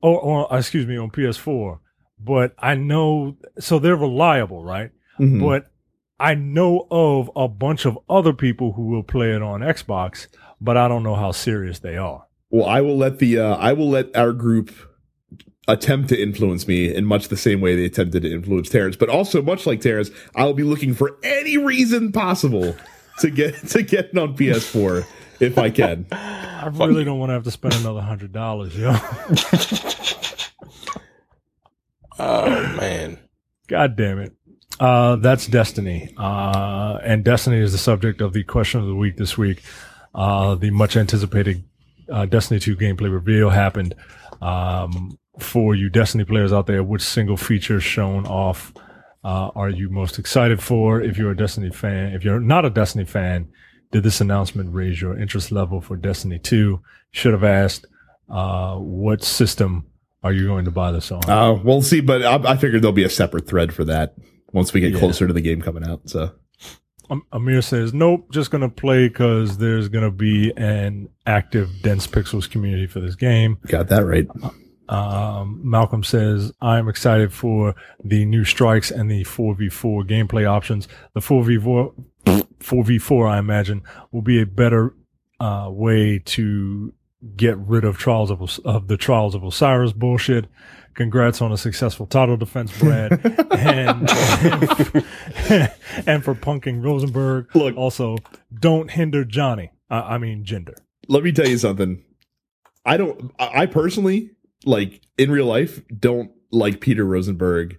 or, or excuse me, on PS4. But I know, so they're reliable, right? Mhm. But I know of a bunch of other people who will play it on Xbox, but I don't know how serious they are. Well, I will let the uh, I will let our group attempt to influence me in much the same way they attempted to influence Terrence. But also, much like Terrence, I'll be looking for any reason possible to get to get it on PS4 if I can. I really don't want to have to spend another hundred dollars, yo. oh man, God damn it. Uh, that's Destiny. Uh, and Destiny is the subject of the question of the week this week. Uh, the much anticipated uh, Destiny 2 gameplay reveal happened. Um, for you Destiny players out there, which single feature shown off uh, are you most excited for? If you're a Destiny fan, if you're not a Destiny fan, did this announcement raise your interest level for Destiny 2? Should have asked, uh, what system are you going to buy this on? Uh, we'll see, but I, I figured there'll be a separate thread for that once we get Yeah. closer to the game coming out. So Amir says, nope, just to play because there's to be an active Dense Pixels community for this game. got that right. Um, Malcolm says, I'm excited for the new strikes and the 4v4 gameplay options. The 4v4, 4v4, I imagine, will be a better uh, way to get rid of trials of, of the trials of Osiris bullshit. Congrats on a successful title defense, Brad, and and, and for punking Rosenberg. Look. also don't hinder Johnny. I, I mean, gender. Let me tell you something. I don't. I personally like in real life don't like Peter Rosenberg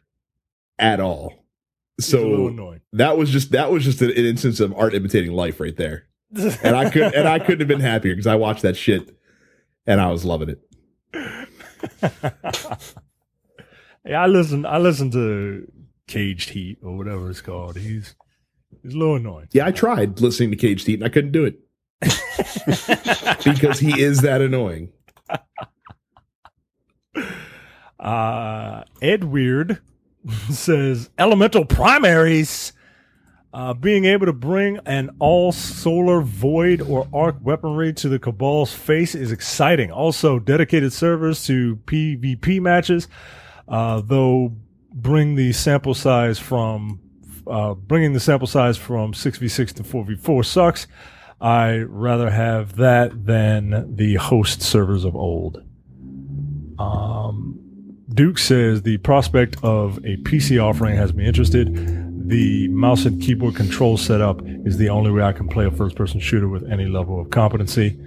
at all. He's a little So annoying. that was just that was just an, an instance of art imitating life right there, and I could and I couldn't have been happier because I watched that shit and I was loving it. yeah, I listen. I listen to Caged Heat or whatever it's called. He's he's a little annoying. Yeah, I tried listening to Caged Heat and I couldn't do it because he is that annoying. Uh, Ed Weird says elemental primaries. Uh, being able to bring an all solar void or arc weaponry to the Cabal's face is exciting. Also, dedicated servers to PvP matches, uh, though bring the sample size from uh, bringing the sample size from 6v6 to 4v4 sucks. I rather have that than the host servers of old. Um, Duke says the prospect of a PC offering has me interested. The mouse and keyboard control setup is the only way I can play a first person shooter with any level of competency.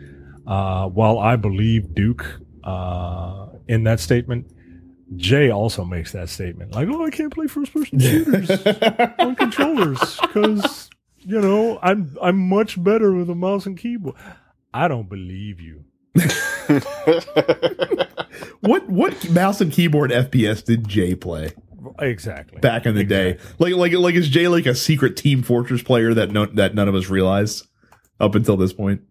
Uh, while I believe Duke uh, in that statement, Jay also makes that statement. Like, oh, I can't play first person shooters on controllers because you know I'm I'm much better with a mouse and keyboard. I don't believe you. What what mouse and keyboard FPS did Jay play Exactly. back in the day? Like like like is Jay like a secret Team Fortress player that no, that none of us realized up until this point?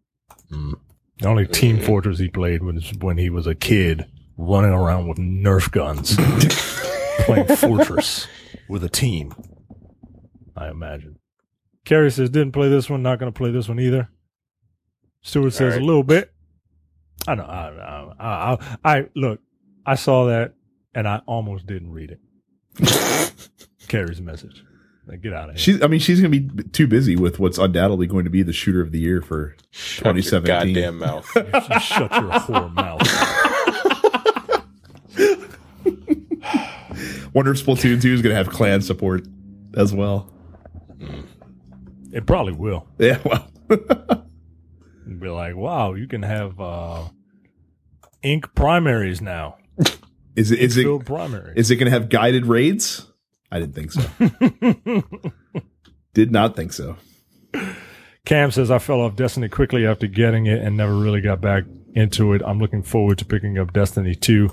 The only Team Fortress he played was when he was a kid running around with Nerf guns, playing Fortress with a team. I imagine. Carrie says didn't play this one, not going to play this one either. Stewart says right. a little bit. I know. I, I, I, I, I look. I saw that and I almost didn't read it. Carrie's a message. Like, get out of here. She's I mean she's gonna be too busy with what's undoubtedly going to be the shooter of the year for Shut your 2017. goddamn mouth. You shut your whore mouth. Wonder if Splatoon 2 is gonna have clan support as well. It probably will. Yeah, well. be like, wow, you can have uh, ink primaries now. Is it is it Filled primaries. is it gonna have guided raids? I didn't think so. Did not think so. Cam says, I fell off Destiny quickly after getting it and never really got back into it. I'm looking forward to picking up Destiny 2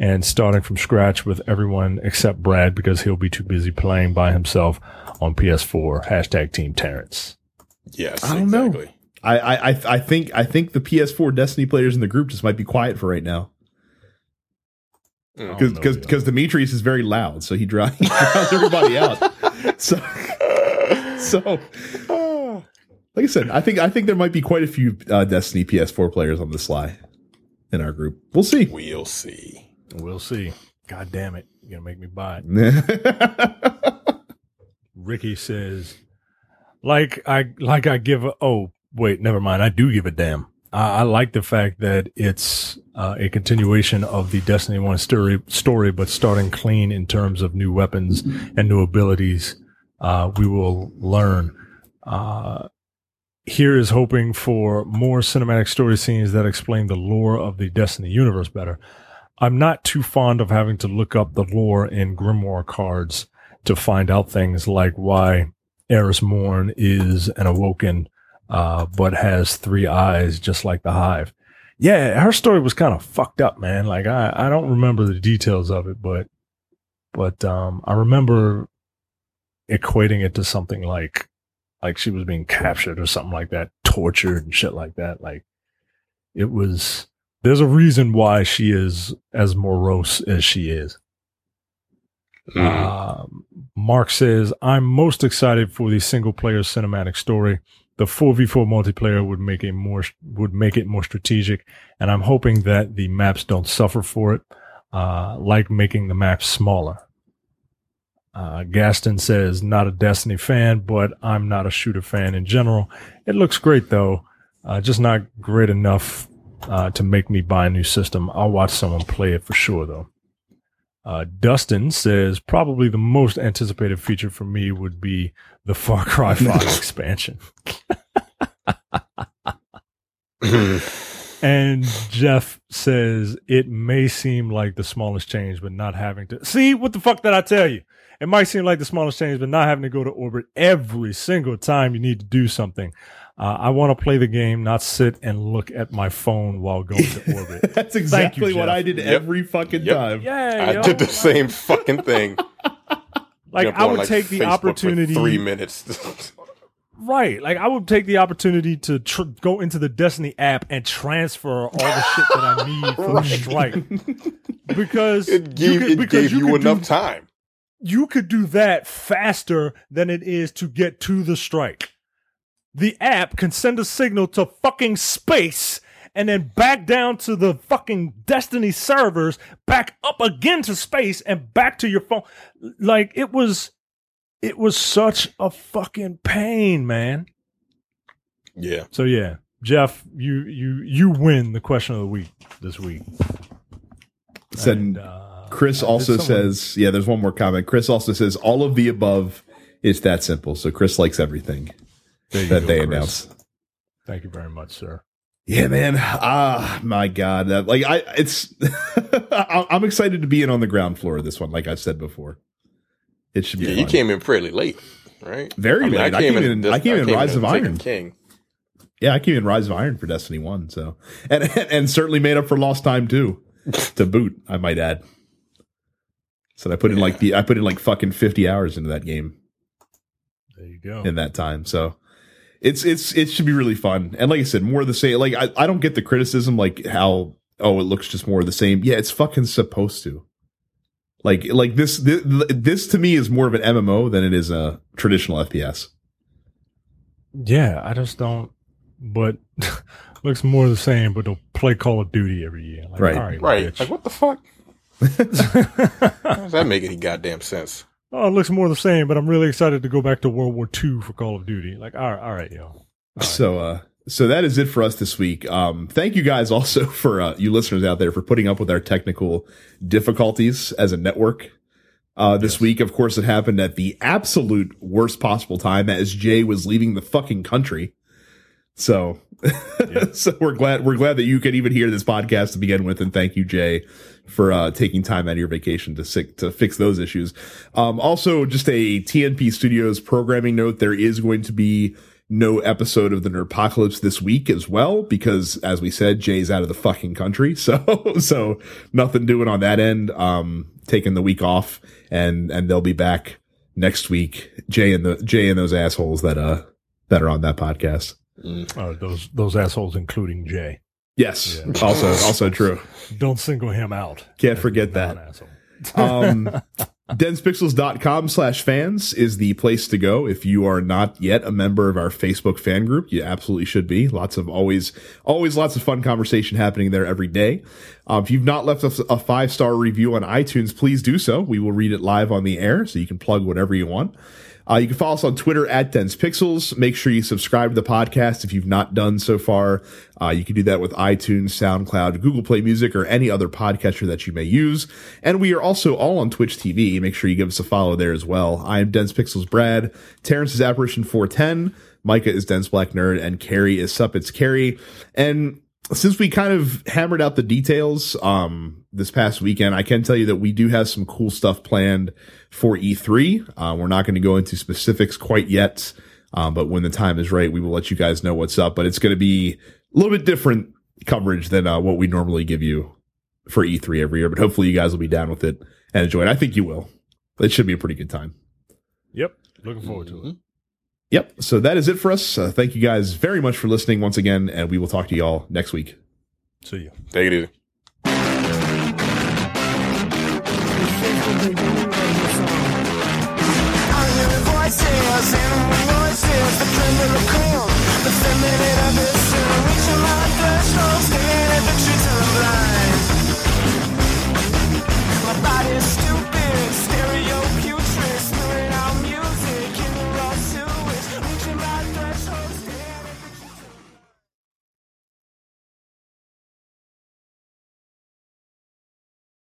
and starting from scratch with everyone except Brad because he'll be too busy playing by himself on PS4. Hashtag Team Terrence. Yes, I don't exactly. I, I, I- I think I think the PS4 Destiny players in the group just might be quiet for right now because because because Demetrius is very loud, so he drives, he drives everybody out. So so like I said, I think I think there might be quite a few uh, Destiny PS4 players on the sly in our group. We'll see. We'll see. We'll see. God damn it. You're going to make me buy it. Ricky says, like I like I give a oh wait never mind I do give a damn. I, like the fact that it's uh, a continuation of the Destiny One story story, but starting clean in terms of new weapons and new abilities. Uh, we will learn. Uh, here is hoping for more cinematic story scenes that explain the lore of the Destiny universe better. I'm not too fond of having to look up the lore in Grimoire cards to find out things like why Eris Morn is an awoken, uh, but has three eyes just like the Hive. Yeah, her story was kind of fucked up, man. Like I, I don't remember the details of it, but, but, um, I remember equating it to something like, like she was being captured or something like that, tortured and shit like that. Like it was, there's a reason why she is as morose as she is. Mm. Um, Mark says, I'm most excited for the single player cinematic story. The 4v4 multiplayer would make a more, would make it more strategic. And I'm hoping that the maps don't suffer for it, uh, like making the maps smaller. Uh, Gaston says, not a Destiny fan, but I'm not a shooter fan in general. It looks great though. Uh, just not great enough, uh, to make me buy a new system. I'll watch someone play it for sure though. Uh, Dustin says probably the most anticipated feature for me would be the Far Cry 5 expansion. And Jeff says it may seem like the smallest change, but not having to see what the fuck did I tell you? It might seem like the smallest change, but not having to go to orbit every single time you need to do something. Uh, I want to play the game, not sit and look at my phone while going to orbit. That's exactly what I did Yep. every fucking Yep. time. Yeah, I yo, did the like- same fucking thing. Like Jumped I on, would like, take the Facebook for opportunity. three minutes. Right. Like I would take the opportunity to tr- go into the Destiny app and transfer all the shit that I need for the strike. Because it you gave, could- it because gave you, could enough do, time. You could do that faster than it is to get to the strike. The app can send a signal to fucking space and then back down to the fucking Destiny servers, back up again to space and back to your phone. Like it was it was such a fucking pain, man. Yeah. So yeah, Jeff, you you you win the question of the week this week. Said And, uh, Chris also someone- says, yeah, there's one more comment. Chris also says all of the above is that simple. So Chris likes everything There you that go, they Chris. announce. Thank you very much, sir. Yeah, man. Ah, my God. That, like, I, it's, I- I'm excited to be in on the ground floor of this one. Like I've said before, it should be. Yeah, you came in fairly late, right? Very late. I came in- I came in Rise of Iron. King. Yeah, I came in Rise of Iron for Destiny One. So, and and certainly made up for lost time too. to boot, I might add. So I put in like the I put in like fucking 50 hours into that game There you go. in that time. So it's it's it should be really fun. And like I said, more of the same. Like I, I don't get the criticism like how oh it looks just more of the same. Yeah, it's fucking supposed to. Like like this this, this to me is more of an MMO than it is a traditional FPS. Yeah, I just don't. But looks more the same. But they'll play Call of Duty every year. Like, Right. all right, Right. bitch. Like, what the fuck? How does that make any goddamn sense? Oh, it looks more the same. But I'm really excited to go back to World War II for Call of Duty. Like, all right, all right, yo. All right. So uh so that is it for us this week. Um thank you guys also for uh you listeners out there for putting up with our technical difficulties as a network. Uh this Yes. week of course it happened at the absolute worst possible time as Jay was leaving the fucking country. So so we're glad we're glad that you could even hear this podcast to begin with and thank you Jay for uh taking time out of your vacation to sick to fix those issues. Um also just a TNP Studios programming note there is going to be no episode of the Nerdpocalypse this week as well because as we said Jay's out of the fucking country. So so nothing doing on that end. Um taking the week off and and they'll be back next week. Jay and the Jay and those assholes that uh that are on that podcast. Uh, those those assholes, including Jay. Yes, Yeah. also also true. Don't single him out. Can't forget that. an asshole. um, denspixels.com slash fans is the place to go if you are not yet a member of our facebook fan group you absolutely should be lots of always always lots of fun conversation happening there every day uh, if you've not left us a five star review on itunes please do so we will read it live on the air so you can plug whatever you want uh, you can follow us on Twitter at Dense Pixels. Make sure you subscribe to the podcast if you've not done so far. Uh, you can do that with iTunes, SoundCloud, Google Play Music, or any other podcatcher that you may use. And we are also all on Twitch TV. Make sure you give us a follow there as well. I am Dense Pixels Brad. Terrence is Apparition 410. Micah is Dense Black Nerd, and Carrie is Suppets Carrie. And since we kind of hammered out the details um this past weekend, I can tell you that we do have some cool stuff planned for E3. Uh, we're not going to go into specifics quite yet, um, but when the time is right, we will let you guys know what's up. But it's going to be a little bit different coverage than uh, what we normally give you for E3 every year. But hopefully, you guys will be down with it and enjoy it. I think you will. It should be a pretty good time. Yep. Looking forward to it. Yep. So that is it for us. Uh, thank you guys very much for listening once again, and we will talk to y'all next week. See you. Take it easy.